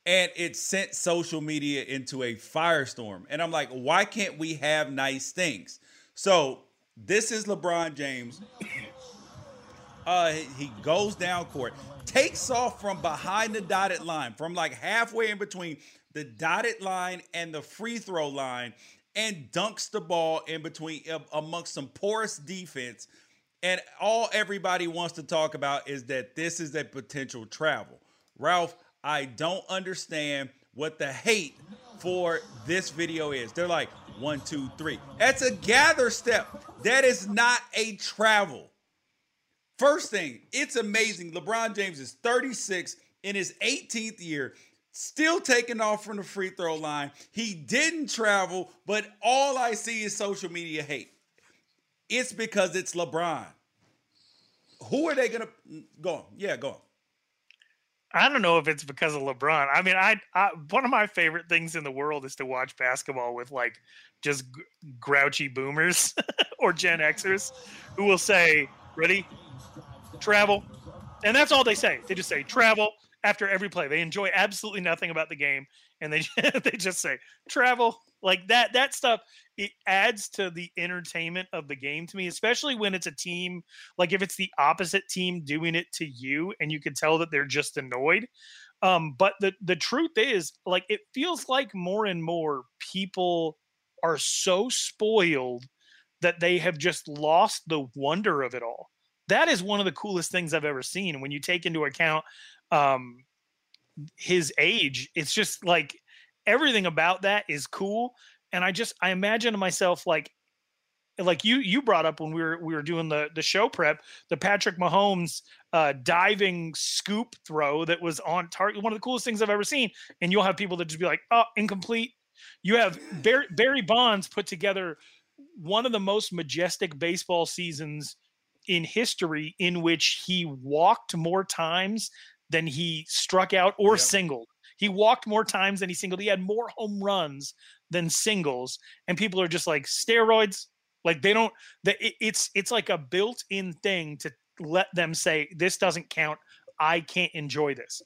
and it sent social media into a firestorm. And I'm like, why can't we have nice things? So this is LeBron James. Uh, he- he goes down court, takes off from behind the dotted line, from like halfway in between the dotted line and the free throw line, and dunks the ball in between amongst some porous defense. And all everybody wants to talk about is that this is a potential travel. Ralph, I don't understand what the hate for this video is. They're like, one, two, three. That's a gather step. That is not a travel. First thing, it's amazing. LeBron James is 36 in his 18th year, still taking off from the free throw line. He didn't travel, but all I see is social media hate. It's because it's LeBron. Who are they going to go on? Yeah, go on. I don't know if it's because of LeBron. I mean, I, I, one of my favorite things in the world is to watch basketball with like just grouchy boomers or Gen Xers who will say, "Ready, travel," and that's all they say. They just say travel after every play. They enjoy absolutely nothing about the game, and they they just say travel like that. That stuff it adds to the entertainment of the game to me, especially when it's a team like if it's the opposite team doing it to you and you can tell that they're just annoyed. Um, but the the truth is, like, it feels like more and more people are so spoiled that they have just lost the wonder of it all. That is one of the coolest things I've ever seen. When you take into account um, his age, it's just like everything about that is cool and I just I imagine to myself like like you you brought up when we were we were doing the the show prep the Patrick Mahomes uh, diving scoop throw that was on target one of the coolest things I've ever seen and you'll have people that just be like oh incomplete you have Barry, Barry Bonds put together one of the most majestic baseball seasons in history in which he walked more times than he struck out or yep. singled. He walked more times than he singled. He had more home runs than singles. And people are just like steroids? Like they don't that it's it's like a built-in thing to let them say this doesn't count. I can't enjoy this.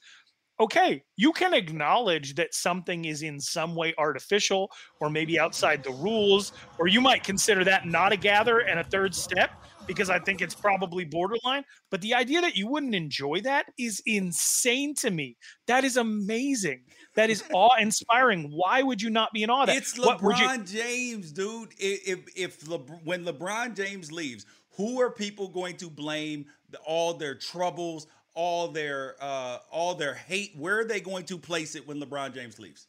Okay you can acknowledge that something is in some way artificial or maybe outside the rules or you might consider that not a gather and a third step because I think it's probably borderline. But the idea that you wouldn't enjoy that is insane to me. That is amazing. That is awe inspiring. Why would you not be in awe? That it's LeBron you- James, dude. If if Le- when LeBron James leaves, who are people going to blame all their troubles, all their uh, all their hate? Where are they going to place it when LeBron James leaves?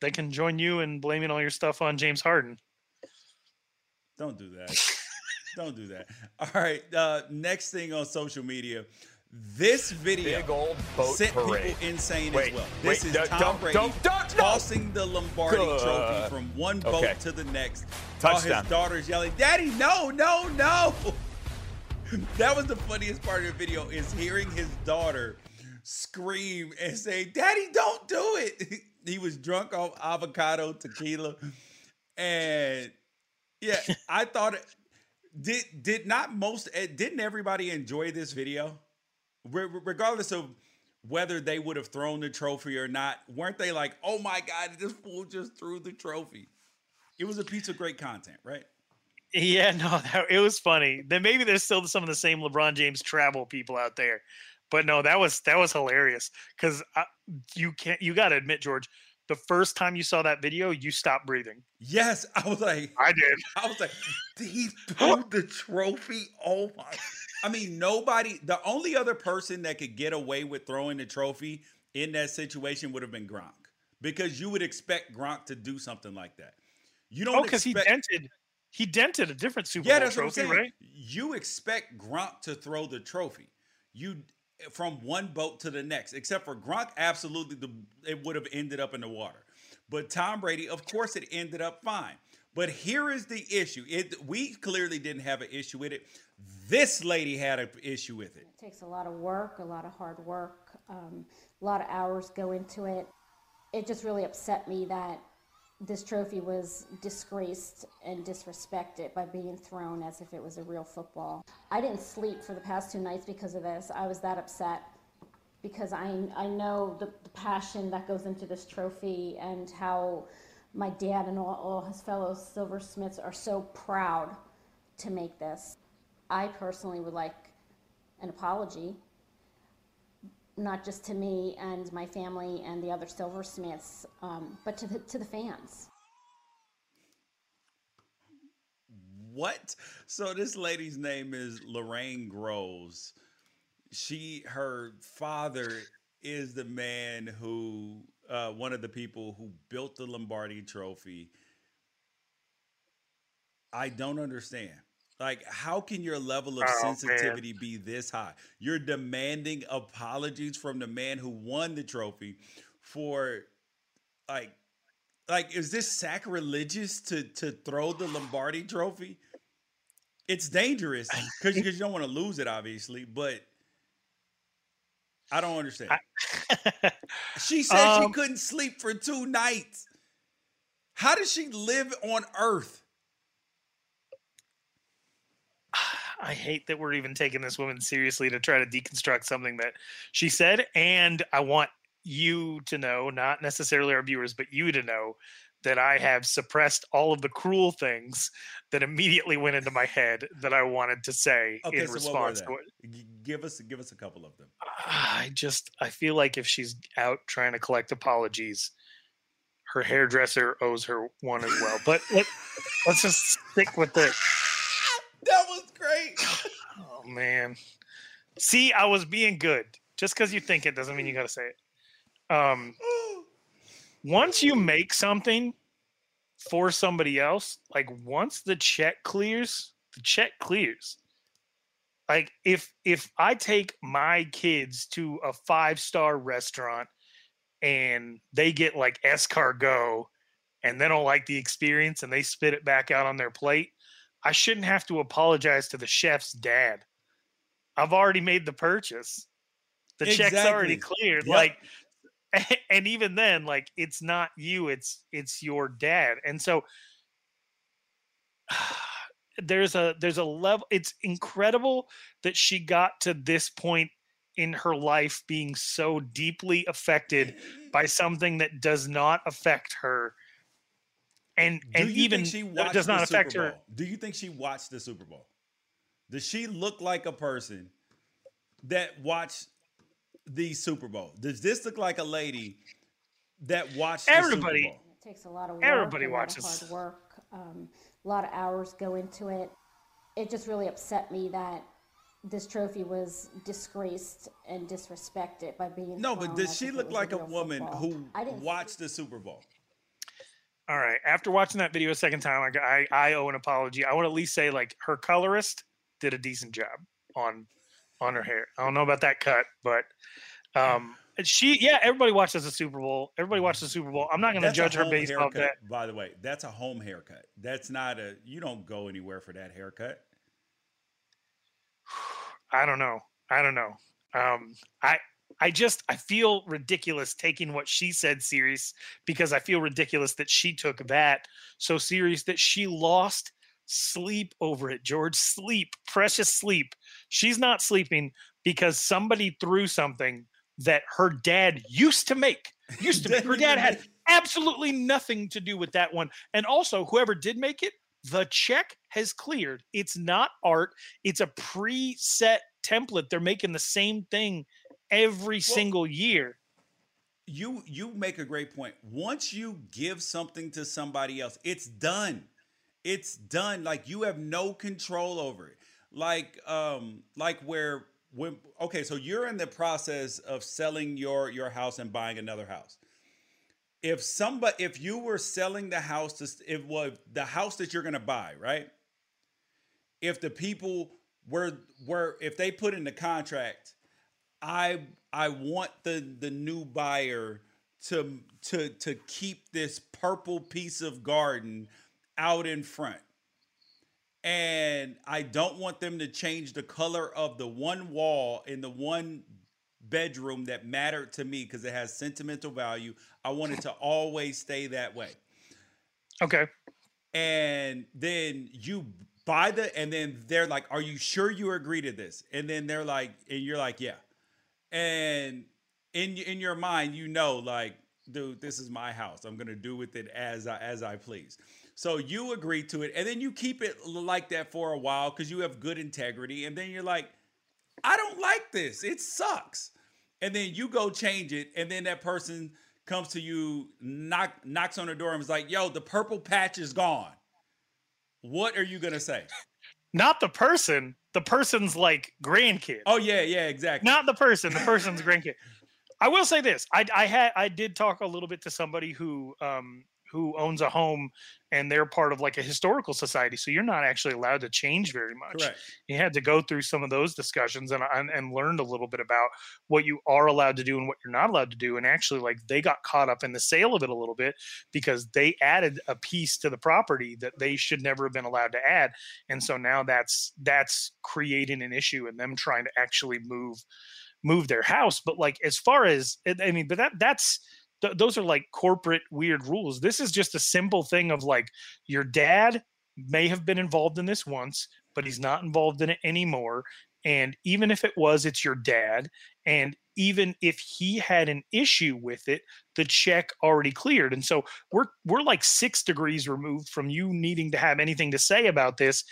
They can join you in blaming all your stuff on James Harden. Don't do that. Don't do that. All right. Uh, next thing on social media. This video Big old boat sent parade. people insane wait, as well. This wait, is Tom don't, Brady don't, don't, tossing the Lombardi Good. trophy from one boat Okay. to the next. Touchdown. While his daughter's yelling, "Daddy, no, no, no!" that was the funniest part of the video is hearing his daughter scream and say, "Daddy, don't do it." he was drunk off avocado tequila, and yeah, I thought it did did not most eh, didn't everybody enjoy this video Re- regardless of whether they would have thrown the trophy or not weren't they like oh my god this fool just threw the trophy it was a piece of great content right Yeah, no, that, it was funny. Then maybe there's still some of the same LeBron James travel people out there, but no, that was that was hilarious because you can't. You got to admit, George, the first time you saw that video, you stopped breathing. yes i was like I did. i was like he threw the trophy oh my i mean nobody the only other person that could get away with throwing the trophy in that situation would have been gronk because you would expect gronk to do something like that you don't Oh, because he dented. He dented a different Super Yeah, Bowl that's trophy, right? You expect Gronk to throw the trophy. You from one boat to the next, except for Gronk, absolutely the it would have ended up in the water. But Tom Brady, of course, it ended up fine. But here is the issue. It we clearly didn't have an issue with it. This lady had an issue with it. It takes a lot of work, a lot of hard work, um, a lot of hours go into it. It just really upset me that this trophy was disgraced and disrespected by being thrown as if it was a real football. I didn't sleep for the past two nights because of this. I was that upset because I, I know the, the passion that goes into this trophy and how my dad and all, all his fellow silversmiths are so proud to make this. I personally would like an apology, not just to me and my family and the other silversmiths, um, but to the, to the fans. what? So this lady's name is Lorraine Groves. She, her father is the man who, uh, one of the people who built the Lombardi Trophy. I don't understand. Like, how can your level of Oh, man. sensitivity be this high? You're demanding apologies from the man who won the trophy for, like, like is this sacrilegious to to throw the Lombardi Trophy? It's dangerous because you don't want to lose it, obviously, but I don't understand. she said she Um, couldn't sleep for two nights. How does she live on Earth? I hate that we're even taking this woman seriously to try to deconstruct something that she said. And I want you to know, not necessarily our viewers, but you to know that I have suppressed all of the cruel things that immediately went into my head that I wanted to say Okay, in so response they? to it. Give us give us a couple of them. I just I feel like if she's out trying to collect apologies, her hairdresser owes her one as well. But let, let's just stick with it. That was great. Oh man. See, I was being good. Just because you think it doesn't mean you gotta say it. Um once you make something for somebody else, like once the check clears, the check clears. Like if if I take my kids to a five star restaurant and they get like escargot and they don't like the experience and they spit it back out on their plate, I shouldn't have to apologize to the chef's dad. I've already made the purchase. The check's already cleared. Yep. Like and even then like it's not you it's it's your dad and so there's a there's a level it's incredible that she got to this point in her life being so deeply affected by something that does not affect her and Do and you even think she that watched does not the affect Super her Bowl? Do you think she watched the Super Bowl? Does she look like a person that watched the Super Bowl? Does this look like a lady that watched the Everybody- Super Bowl? It takes a lot of work, Everybody a lot watches. of hard work, um, a lot of hours go into it. It just really upset me that this trophy was disgraced and disrespected by being No, but does she look like a real woman football. who I didn't see- watched the Super Bowl? All right after watching that video a second time I, I i owe an apology i to at least say like her colorist did a decent job on on her hair i don't know about that cut but um she yeah everybody watches the super bowl everybody watches the super bowl i'm not going to judge her based off that By the way, that's a home haircut. That's not a. You don't go anywhere for that haircut. I don't know. I don't know. Um, I I just I feel ridiculous taking what she said serious because I feel ridiculous that she took that so serious that she lost sleep over it. George, sleep, precious sleep. She's not sleeping because somebody threw something that her dad used to make. Used to make. Her dad had absolutely nothing to do with that one. And also, whoever did make it, the check has cleared. It's not art, it's a preset template. They're making the same thing every single year. you you make a great point. Once you give something to somebody else, it's done. It's done. Like you have no control over it. Like um like where when okay, so you're in the process of selling your your house and buying another house. If somebody if you were selling the house to if was the house that you're going to buy, right? If the people were were if they put in the contract I I want the the new buyer to to to keep this purple piece of garden out in front. And I don't want them to change the color of the one wall in the one bedroom that mattered to me because it has sentimental value. I want it to always stay that way Okay. and then you buy the and then they're like are you sure you agree to this and then they're like and you're like yeah and in in your mind you know like dude this is my house. I'm gonna do with it as i as i please. So you agree to it and then you keep it like that for a while because you have good integrity and then you're like i don't like this. It sucks. And then you go change it and then that person comes to you knock knocks on the door and is like yo the purple patch is gone. What are you gonna say? Not the person. The person's like grandkid. Oh yeah, yeah, exactly. Not the person. The person's grandkid. I will say this. I I had I did talk a little bit to somebody who um who owns a home and they're part of like a historical society. So you're not actually allowed to change very much. Correct. You had to go through some of those discussions and, and and learned a little bit about what you are allowed to do and what you're not allowed to do. And actually, like they got caught up in the sale of it a little bit because they added a piece to the property that they should never have been allowed to add. And so now that's that's creating an issue and them trying to actually move move their house. But like as far as I mean, but that that's th- those are like corporate weird rules. This is just a simple thing of like your dad may have been involved in this once, but he's not involved in it anymore. And even if it was, it's your dad. And even if he had an issue with it, the check already cleared. And so we're we're like six degrees removed from you needing to have anything to say about this.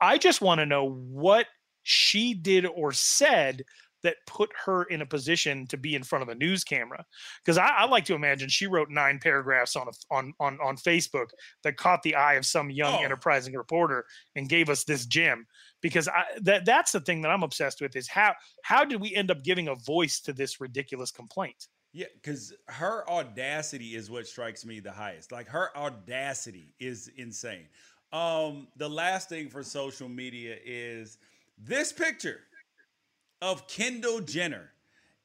I just want to know what she did or said that put her in a position to be in front of a news camera. Because I, I, like to imagine she wrote nine paragraphs on a, on on on Facebook that caught the eye of some young oh. enterprising reporter and gave us this gem. Because I, that that's the thing that I'm obsessed with is how how did we end up giving a voice to this ridiculous complaint? Yeah, because her audacity is what strikes me the highest. Like her audacity is insane. Um, the last thing for social media is this picture of Kendall Jenner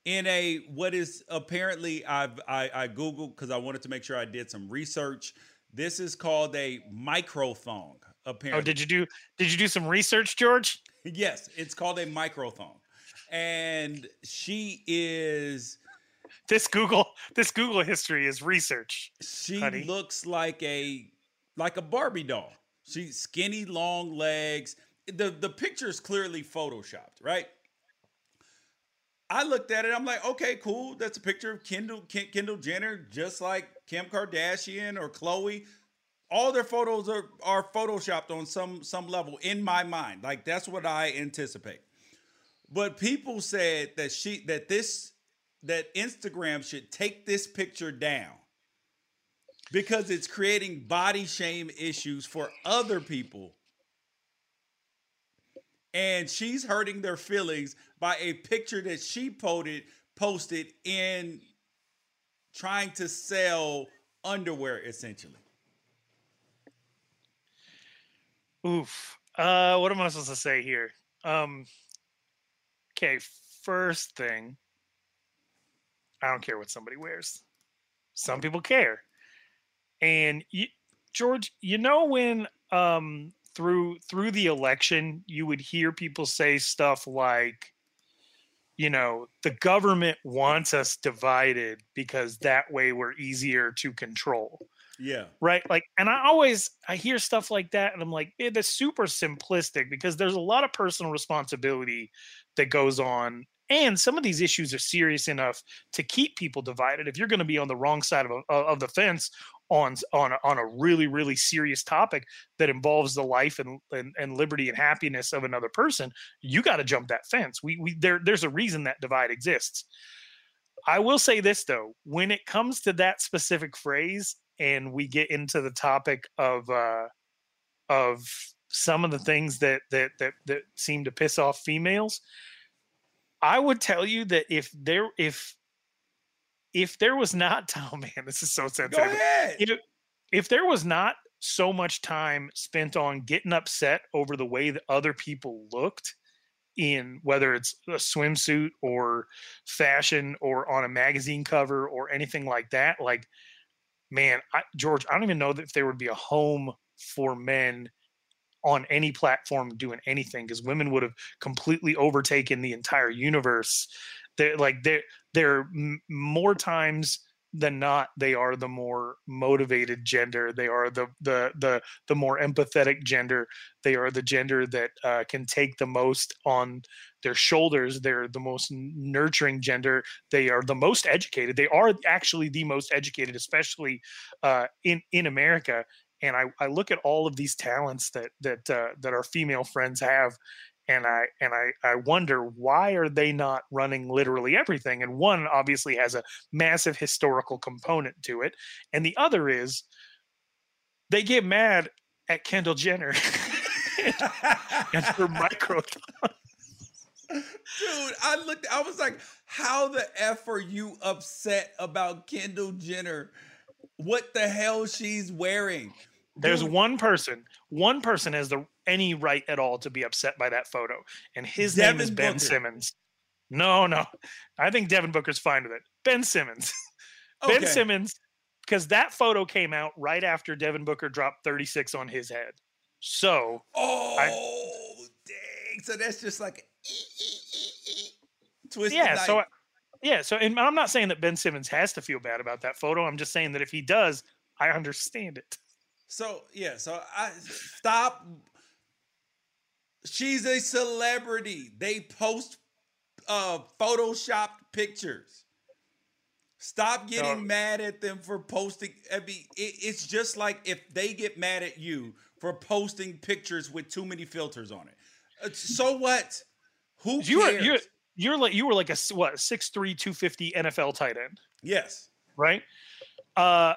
in a what is apparently I've I, I googled because I wanted to make sure I did some research. This is called a microthong. Apparently. Oh, did you do did you do some research, George? yes, it's called a microthong, and she is. This Google this Google history is research. She honey. looks like a like a Barbie doll. She's skinny, long legs. The the picture is clearly photoshopped, right? I looked at it. I'm like, okay, cool. That's a picture of Kendall Kendall Jenner, just like Kim Kardashian or Khloe. All their photos are are photoshopped on some some level in my mind. Like that's what I anticipate. But people said that she that this that Instagram should take this picture down because it's creating body shame issues for other people and she's hurting their feelings by a picture that she posted posted in trying to sell underwear essentially. Oof. Uh what am I supposed to say here? Um okay, first thing I don't care what somebody wears. Some people care. And you, George, you know when um through through the election, you would hear people say stuff like, you know, the government wants us divided because that way we're easier to control. Yeah. Right. Like, and I always I hear stuff like that, and I'm like, eh, that's super simplistic because there's a lot of personal responsibility that goes on and some of these issues are serious enough to keep people divided if you're going to be on the wrong side of, a, of the fence on on a, on a really really serious topic that involves the life and, and, and liberty and happiness of another person you got to jump that fence. We we there there's a reason that divide exists. I will say this though. When it comes to that specific phrase and we get into the topic of uh of some of the things that that that that seem to piss off females i would tell you that if there if if there was not, oh man, this is so sensitive. Go ahead. If, if there was not so much time spent on getting upset over the way that other people looked in whether it's a swimsuit or fashion or on a magazine cover or anything like that, like, man, I, George, I don't even know that if there would be a home for men on any platform doing anything because women would have completely overtaken the entire universe. They're like they're they're more times than not they are the more motivated gender. They are the the the the more empathetic gender. They are the gender that uh, can take the most on their shoulders. They're the most nurturing gender. They are the most educated. They are actually the most educated especially uh, in in america and I, I look at all of these talents that that uh, that our female friends have and I and I I wonder why are they not running literally everything? And one obviously has a massive historical component to it, and the other is they get mad at Kendall Jenner and her micro. Dude, I looked, I was like, how the F are you upset about Kendall Jenner? What the hell she's wearing? There's Dude, one person, one person has the any right at all to be upset by that photo, and his name is Ben Booker. Simmons. No, no, I think Devin Booker's fine with it. Ben Simmons, Ben okay. Simmons, because that photo came out right after Devin Booker dropped 36 on his head. So Oh, dang. So that's just like twisted yeah, so knife. yeah, so and I'm not saying that Ben Simmons has to feel bad about that photo. I'm just saying that if he does, I understand it. So yeah, so I stop. She's a celebrity. They post uh photoshopped pictures. Stop getting No. mad at them for posting. I mean, it, it's just like if they get mad at you for posting pictures with too many filters on it. Uh, So what? Who You were cares? you're you're like you were like a what six three two fifty NFL tight end. yes. right? Uh,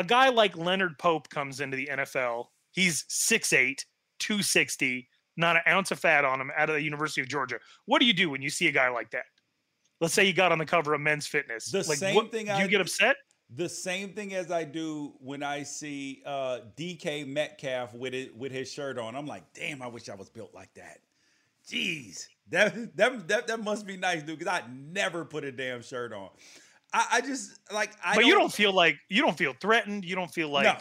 a guy like Leonard Pope comes into the NFL. He's 6'8, 260, not an ounce of fat on him out of the University of Georgia. What do you do when you see a guy like that? Let's say you got on the cover of Men's Fitness. The like, same what- thing Do I you get upset? The same thing as I do when I see uh, DK Metcalf with it with his shirt on. I'm like, damn, I wish I was built like that. Jeez, that that that, that must be nice, dude. Because I never put a damn shirt on. I, I just like I. but you don't feel like you don't feel threatened. You don't feel like no,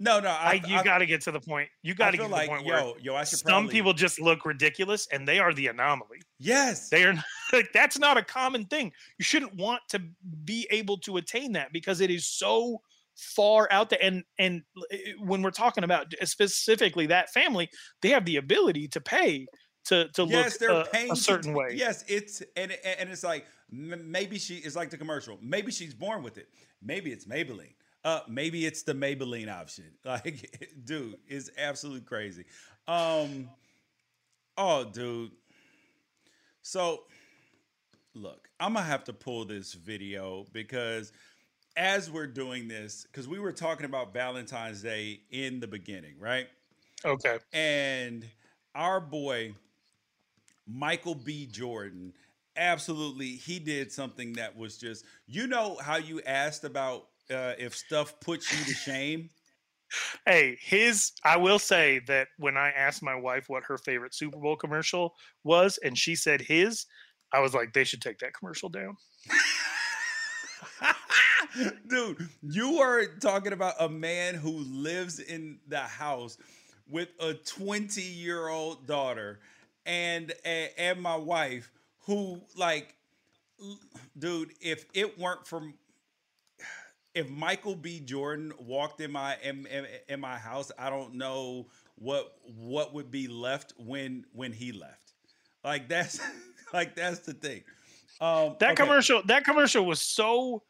no, no. I, I, you got to get to the point. You got to get to like the point where yo, yo. I should some probably, people just look ridiculous, and they are the anomaly. Yes, They are like that's not a common thing. You shouldn't want to be able to attain that because it is so far out there. And and when we're talking about specifically that family, they have the ability to pay to to yes, look they're a, paying a to- certain way. Yes, it's and and it's like maybe she is like the commercial. Maybe she's born with it. Maybe it's Maybelline. Uh, maybe it's the Maybelline option. Like, dude, it's absolutely crazy. Um, oh, dude. So, look, I'm gonna have to pull this video because as we're doing this, because we were talking about Valentine's Day in the beginning, right? Okay. and our boy Michael B. Jordan, absolutely, he did something that was just, you know, how you asked about uh, if stuff puts you to shame. Hey, his I will say that when I asked my wife what her favorite Super Bowl commercial was, and she said his, I was like, they should take that commercial down. Dude, you are talking about a man who lives in the house with a 20 year old daughter and and and my wife who like dude if it weren't for if Michael B. Jordan walked in my in, in, in my house I don't know what what would be left when when he left. Like that's like that's the thing. Um That okay. commercial, that commercial was so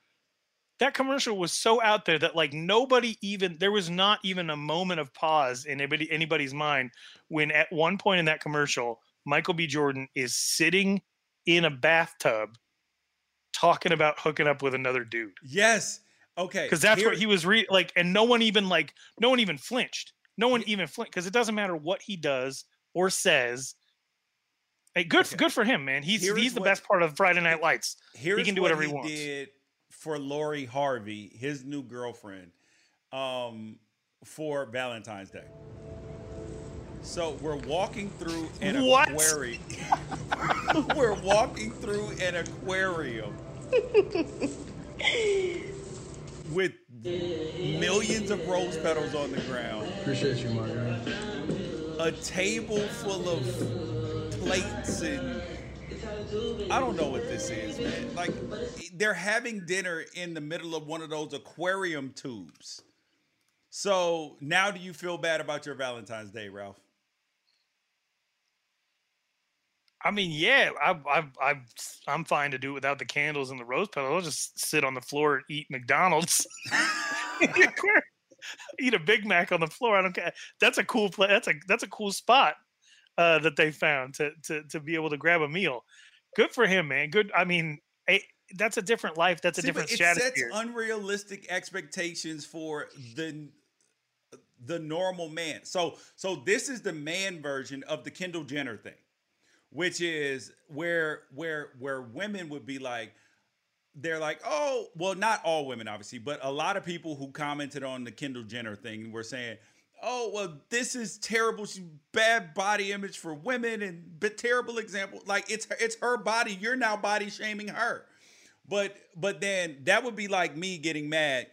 that commercial was so out there that like nobody even there was not even a moment of pause in anybody anybody's mind when at one point in that commercial Michael B. Jordan is sitting in a bathtub talking about hooking up with another dude. yes okay Because that's here- what he was re like, and no one even like no one even flinched. No one even flinched because it doesn't matter what he does or says. Hey, good, Okay. good for him, man. He's Here he's the what- best part of Friday Night Lights. Here's he can do what whatever he he wants. did for Lori Harvey, his new girlfriend, um, for Valentine's Day. So we're walking through an What? aquarium. we're walking through an aquarium with millions of rose petals on the ground, Appreciate you, my guy. a table full of plates and I don't know what this is, man. Like they're having dinner in the middle of one of those aquarium tubes. So now do you feel bad about your Valentine's Day, Ralph? I mean, yeah, I, I, I, I'm fine to do it without the candles and the rose petals. I'll just sit on the floor and eat McDonald's, eat a Big Mac on the floor. I don't care. That's a cool place. That's a that's a cool spot uh, that they found to to to be able to grab a meal. Good for him, man. Good. I mean, that's a different life. That's a See, different it sets unrealistic expectations for the the normal man. So so this is the man version of the Kendall Jenner thing, which is where where where women would be like they're like, "Oh, well not all women obviously, but a lot of people who commented on the Kendall Jenner thing were saying, "Oh, well this is terrible. She's bad body image for women and but terrible example. Like it's it's her body. You're now body shaming her." But but then that would be like me getting mad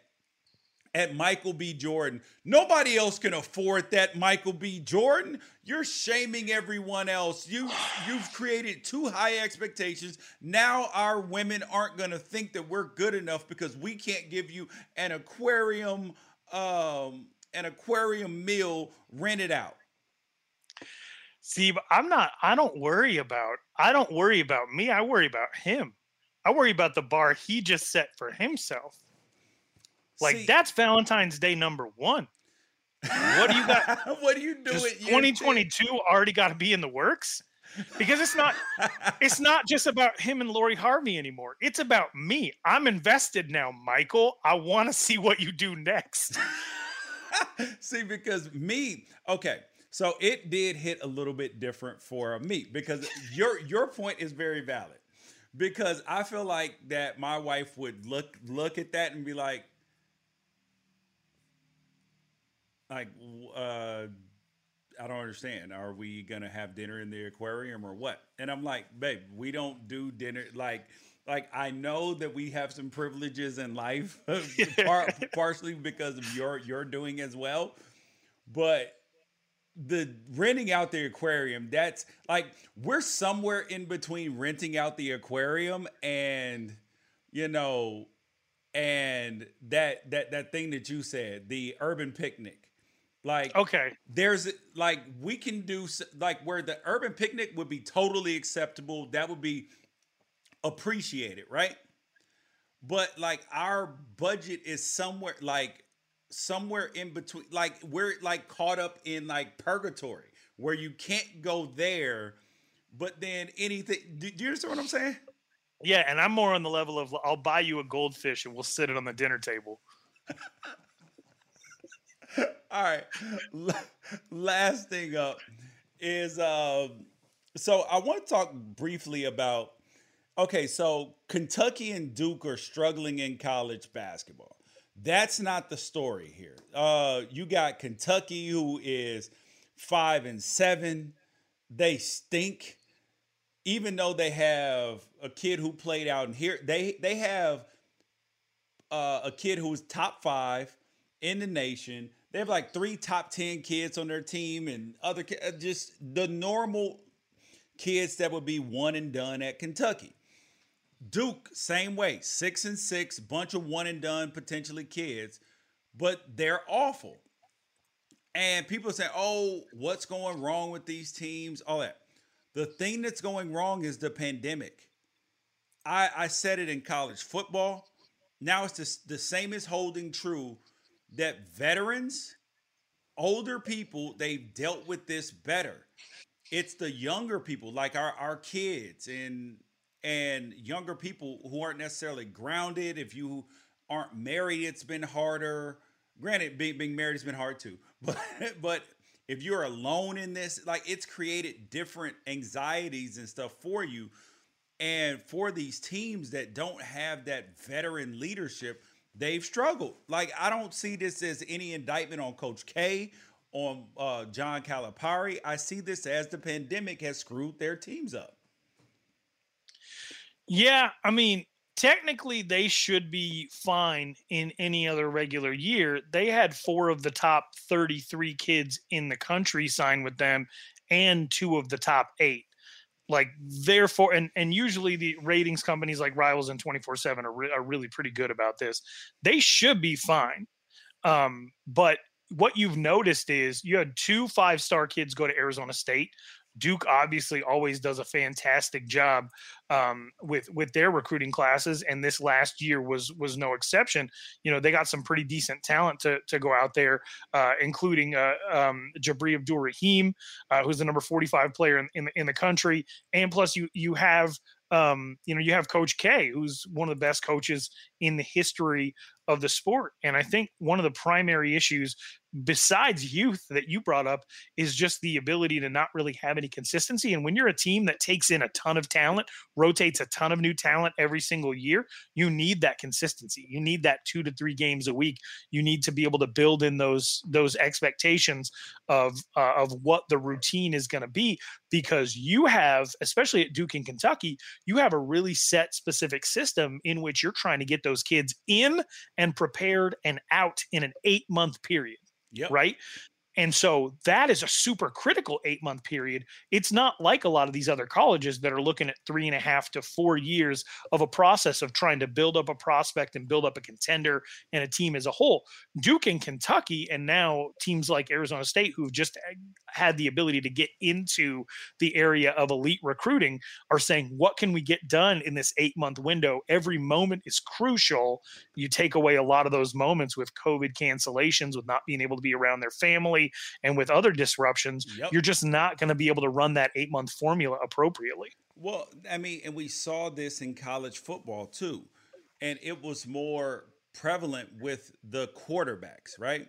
at Michael B. Jordan. Nobody else can afford that Michael B. Jordan. You're shaming everyone else. You you've created too high expectations. Now our women aren't gonna think that we're good enough because we can't give you an aquarium um an aquarium meal rented out. See, I'm not I don't worry about I don't worry about me. I worry about him. I worry about the bar he just set for himself. Like See- that's Valentine's Day number one. What do you got? what are you Does doing? 2022 already got to be in the works? Because it's not it's not just about him and Lori Harvey anymore. It's about me. I'm invested now, Michael. I want to see what you do next. See, because me, okay, so it did hit a little bit different for me because your your point is very valid. Because I feel like that my wife would look look at that and be like, like, uh, I don't understand. Are we gonna have dinner in the aquarium or what? And I'm like, babe, we don't do dinner like. Like I know that we have some privileges in life, par- partially because of your your doing as well, but the renting out the aquarium that's like we're somewhere in between renting out the aquarium and you know and that that that thing that you said the urban picnic like Okay. there's like we can do like where the urban picnic would be totally acceptable that would be appreciated right but like our budget is somewhere like somewhere in between like we're like caught up in like purgatory where you can't go there but then anything do, do you understand what i'm saying Yeah, and I'm more on the level of I'll buy you a goldfish and we'll sit it on the dinner table. All right. La- Last thing up is um so I want to talk briefly about okay, so Kentucky and Duke are struggling in college basketball. That's not the story here. Uh you got Kentucky who is 5 and 7. They stink even though they have a kid who played out in here. They they have uh, a kid who's top five in the nation. They have like three top 10 kids on their team and other uh, just the normal kids that would be one and done at Kentucky. Duke, same way, six and six, bunch of one and done potentially kids, but they're awful. And people say, oh, what's going wrong with these teams? All that. The thing that's going wrong is the pandemic. I, I said it in college football. Now it's the, the same as holding true that veterans, older people, they've dealt with this better. It's the younger people, like our, our kids and and younger people who aren't necessarily grounded. If you aren't married, it's been harder. Granted, being, being married has been hard too, but but if you're alone in this, like it's created different anxieties and stuff for you. And for these teams that don't have that veteran leadership, they've struggled. Like I don't see this as any indictment on Coach K, on uh, John Calipari. I see this as the pandemic has screwed their teams up. Yeah, I mean, technically they should be fine in any other regular year. They had four of the top 33 kids in the country sign with them and two of the top 8. Like therefore and and usually the ratings companies like Rivals and 24/7 are, re- are really pretty good about this. They should be fine. Um but what you've noticed is you had two five-star kids go to Arizona State. Duke obviously always does a fantastic job um, with with their recruiting classes, and this last year was was no exception. You know, they got some pretty decent talent to to go out there, uh, including uh, um, Jabri Abdul Rahim, uh, who's the number forty five player in, in the in the country, and plus you you have um, you know you have Coach K, who's one of the best coaches in the history of the sport. And I think one of the primary issues besides youth that you brought up is just the ability to not really have any consistency. And when you're a team that takes in a ton of talent, rotates a ton of new talent every single year, you need that consistency. You need that two to three games a week. You need to be able to build in those those expectations of uh, of what the routine is going to be because you have, especially at Duke and Kentucky, you have a really set specific system in which you're trying to get those kids in and prepared and out in an eight month period. Yep. Right. And so that is a super critical eight month period. It's not like a lot of these other colleges that are looking at three and a half to four years of a process of trying to build up a prospect and build up a contender and a team as a whole. Duke and Kentucky, and now teams like Arizona State, who've just eh, had the ability to get into the area of elite recruiting, are saying, what can we get done in this eight month window? Every moment is crucial. You take away a lot of those moments with COVID cancellations, with not being able to be around their family and with other disruptions, Yep. you're just not going to be able to run that eight month formula appropriately. Well, I mean, and we saw this in college football too. And it was more prevalent with the quarterbacks, right?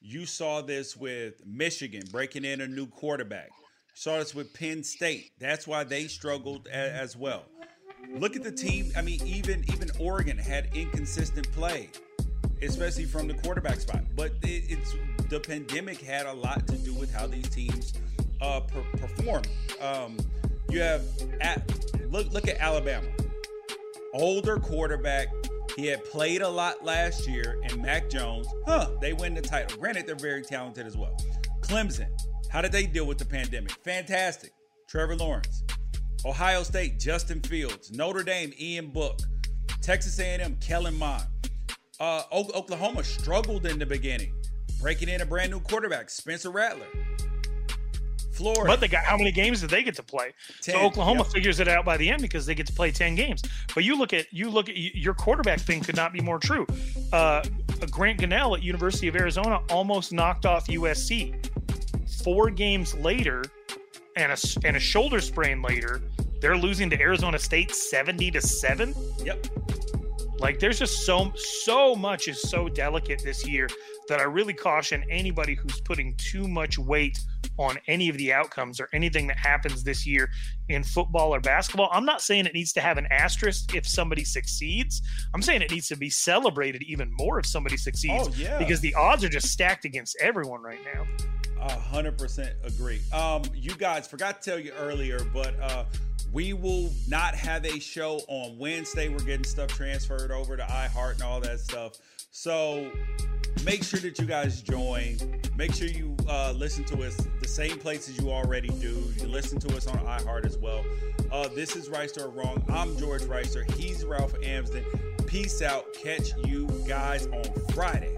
You saw this with Michigan breaking in a new quarterback. saw this with Penn State. That's why they struggled a- as well. Look at the team. I mean, even even Oregon had inconsistent play, especially from the quarterback spot. But it, it's the pandemic had a lot to do with how these teams uh, per- perform. Um, you have at look look at Alabama, older quarterback. He had played a lot last year, and Mac Jones, huh? They win the title. Granted, they're very talented as well. Clemson, how did they deal with the pandemic? Fantastic. Trevor Lawrence, Ohio State, Justin Fields, Notre Dame, Ian Book, Texas A&M, Kellen Mond. Uh, Oklahoma struggled in the beginning, breaking in a brand new quarterback, Spencer Rattler. Florida, But they got how many games did they get to play? so Oklahoma yep. figures it out by the end because they get to play ten games. But you look at you look at your quarterback thing could not be more true. Uh, Grant Gunnell at University of Arizona almost knocked off USC. Four games later, and a and a shoulder sprain later, they're losing to Arizona State seventy to seven. Yep. Like there's just so so much is so delicate this year that I really caution anybody who's putting too much weight on any of the outcomes or anything that happens this year in football or basketball. I'm not saying it needs to have an asterisk if somebody succeeds. I'm saying it needs to be celebrated even more if somebody succeeds Oh yeah. because the odds are just stacked against everyone right now. A hundred percent agree. Um, you guys forgot to tell you earlier, but uh, we will not have a show on Wednesday. We're getting stuff transferred over to iHeart and all that stuff. So make sure that you guys join. Make sure you uh, listen to us the same places you already do. You listen to us on iHeart as well. Uh, this is Right or Wrong. I'm George Reister. He's Ralph Amsden. Peace out. Catch you guys on Friday.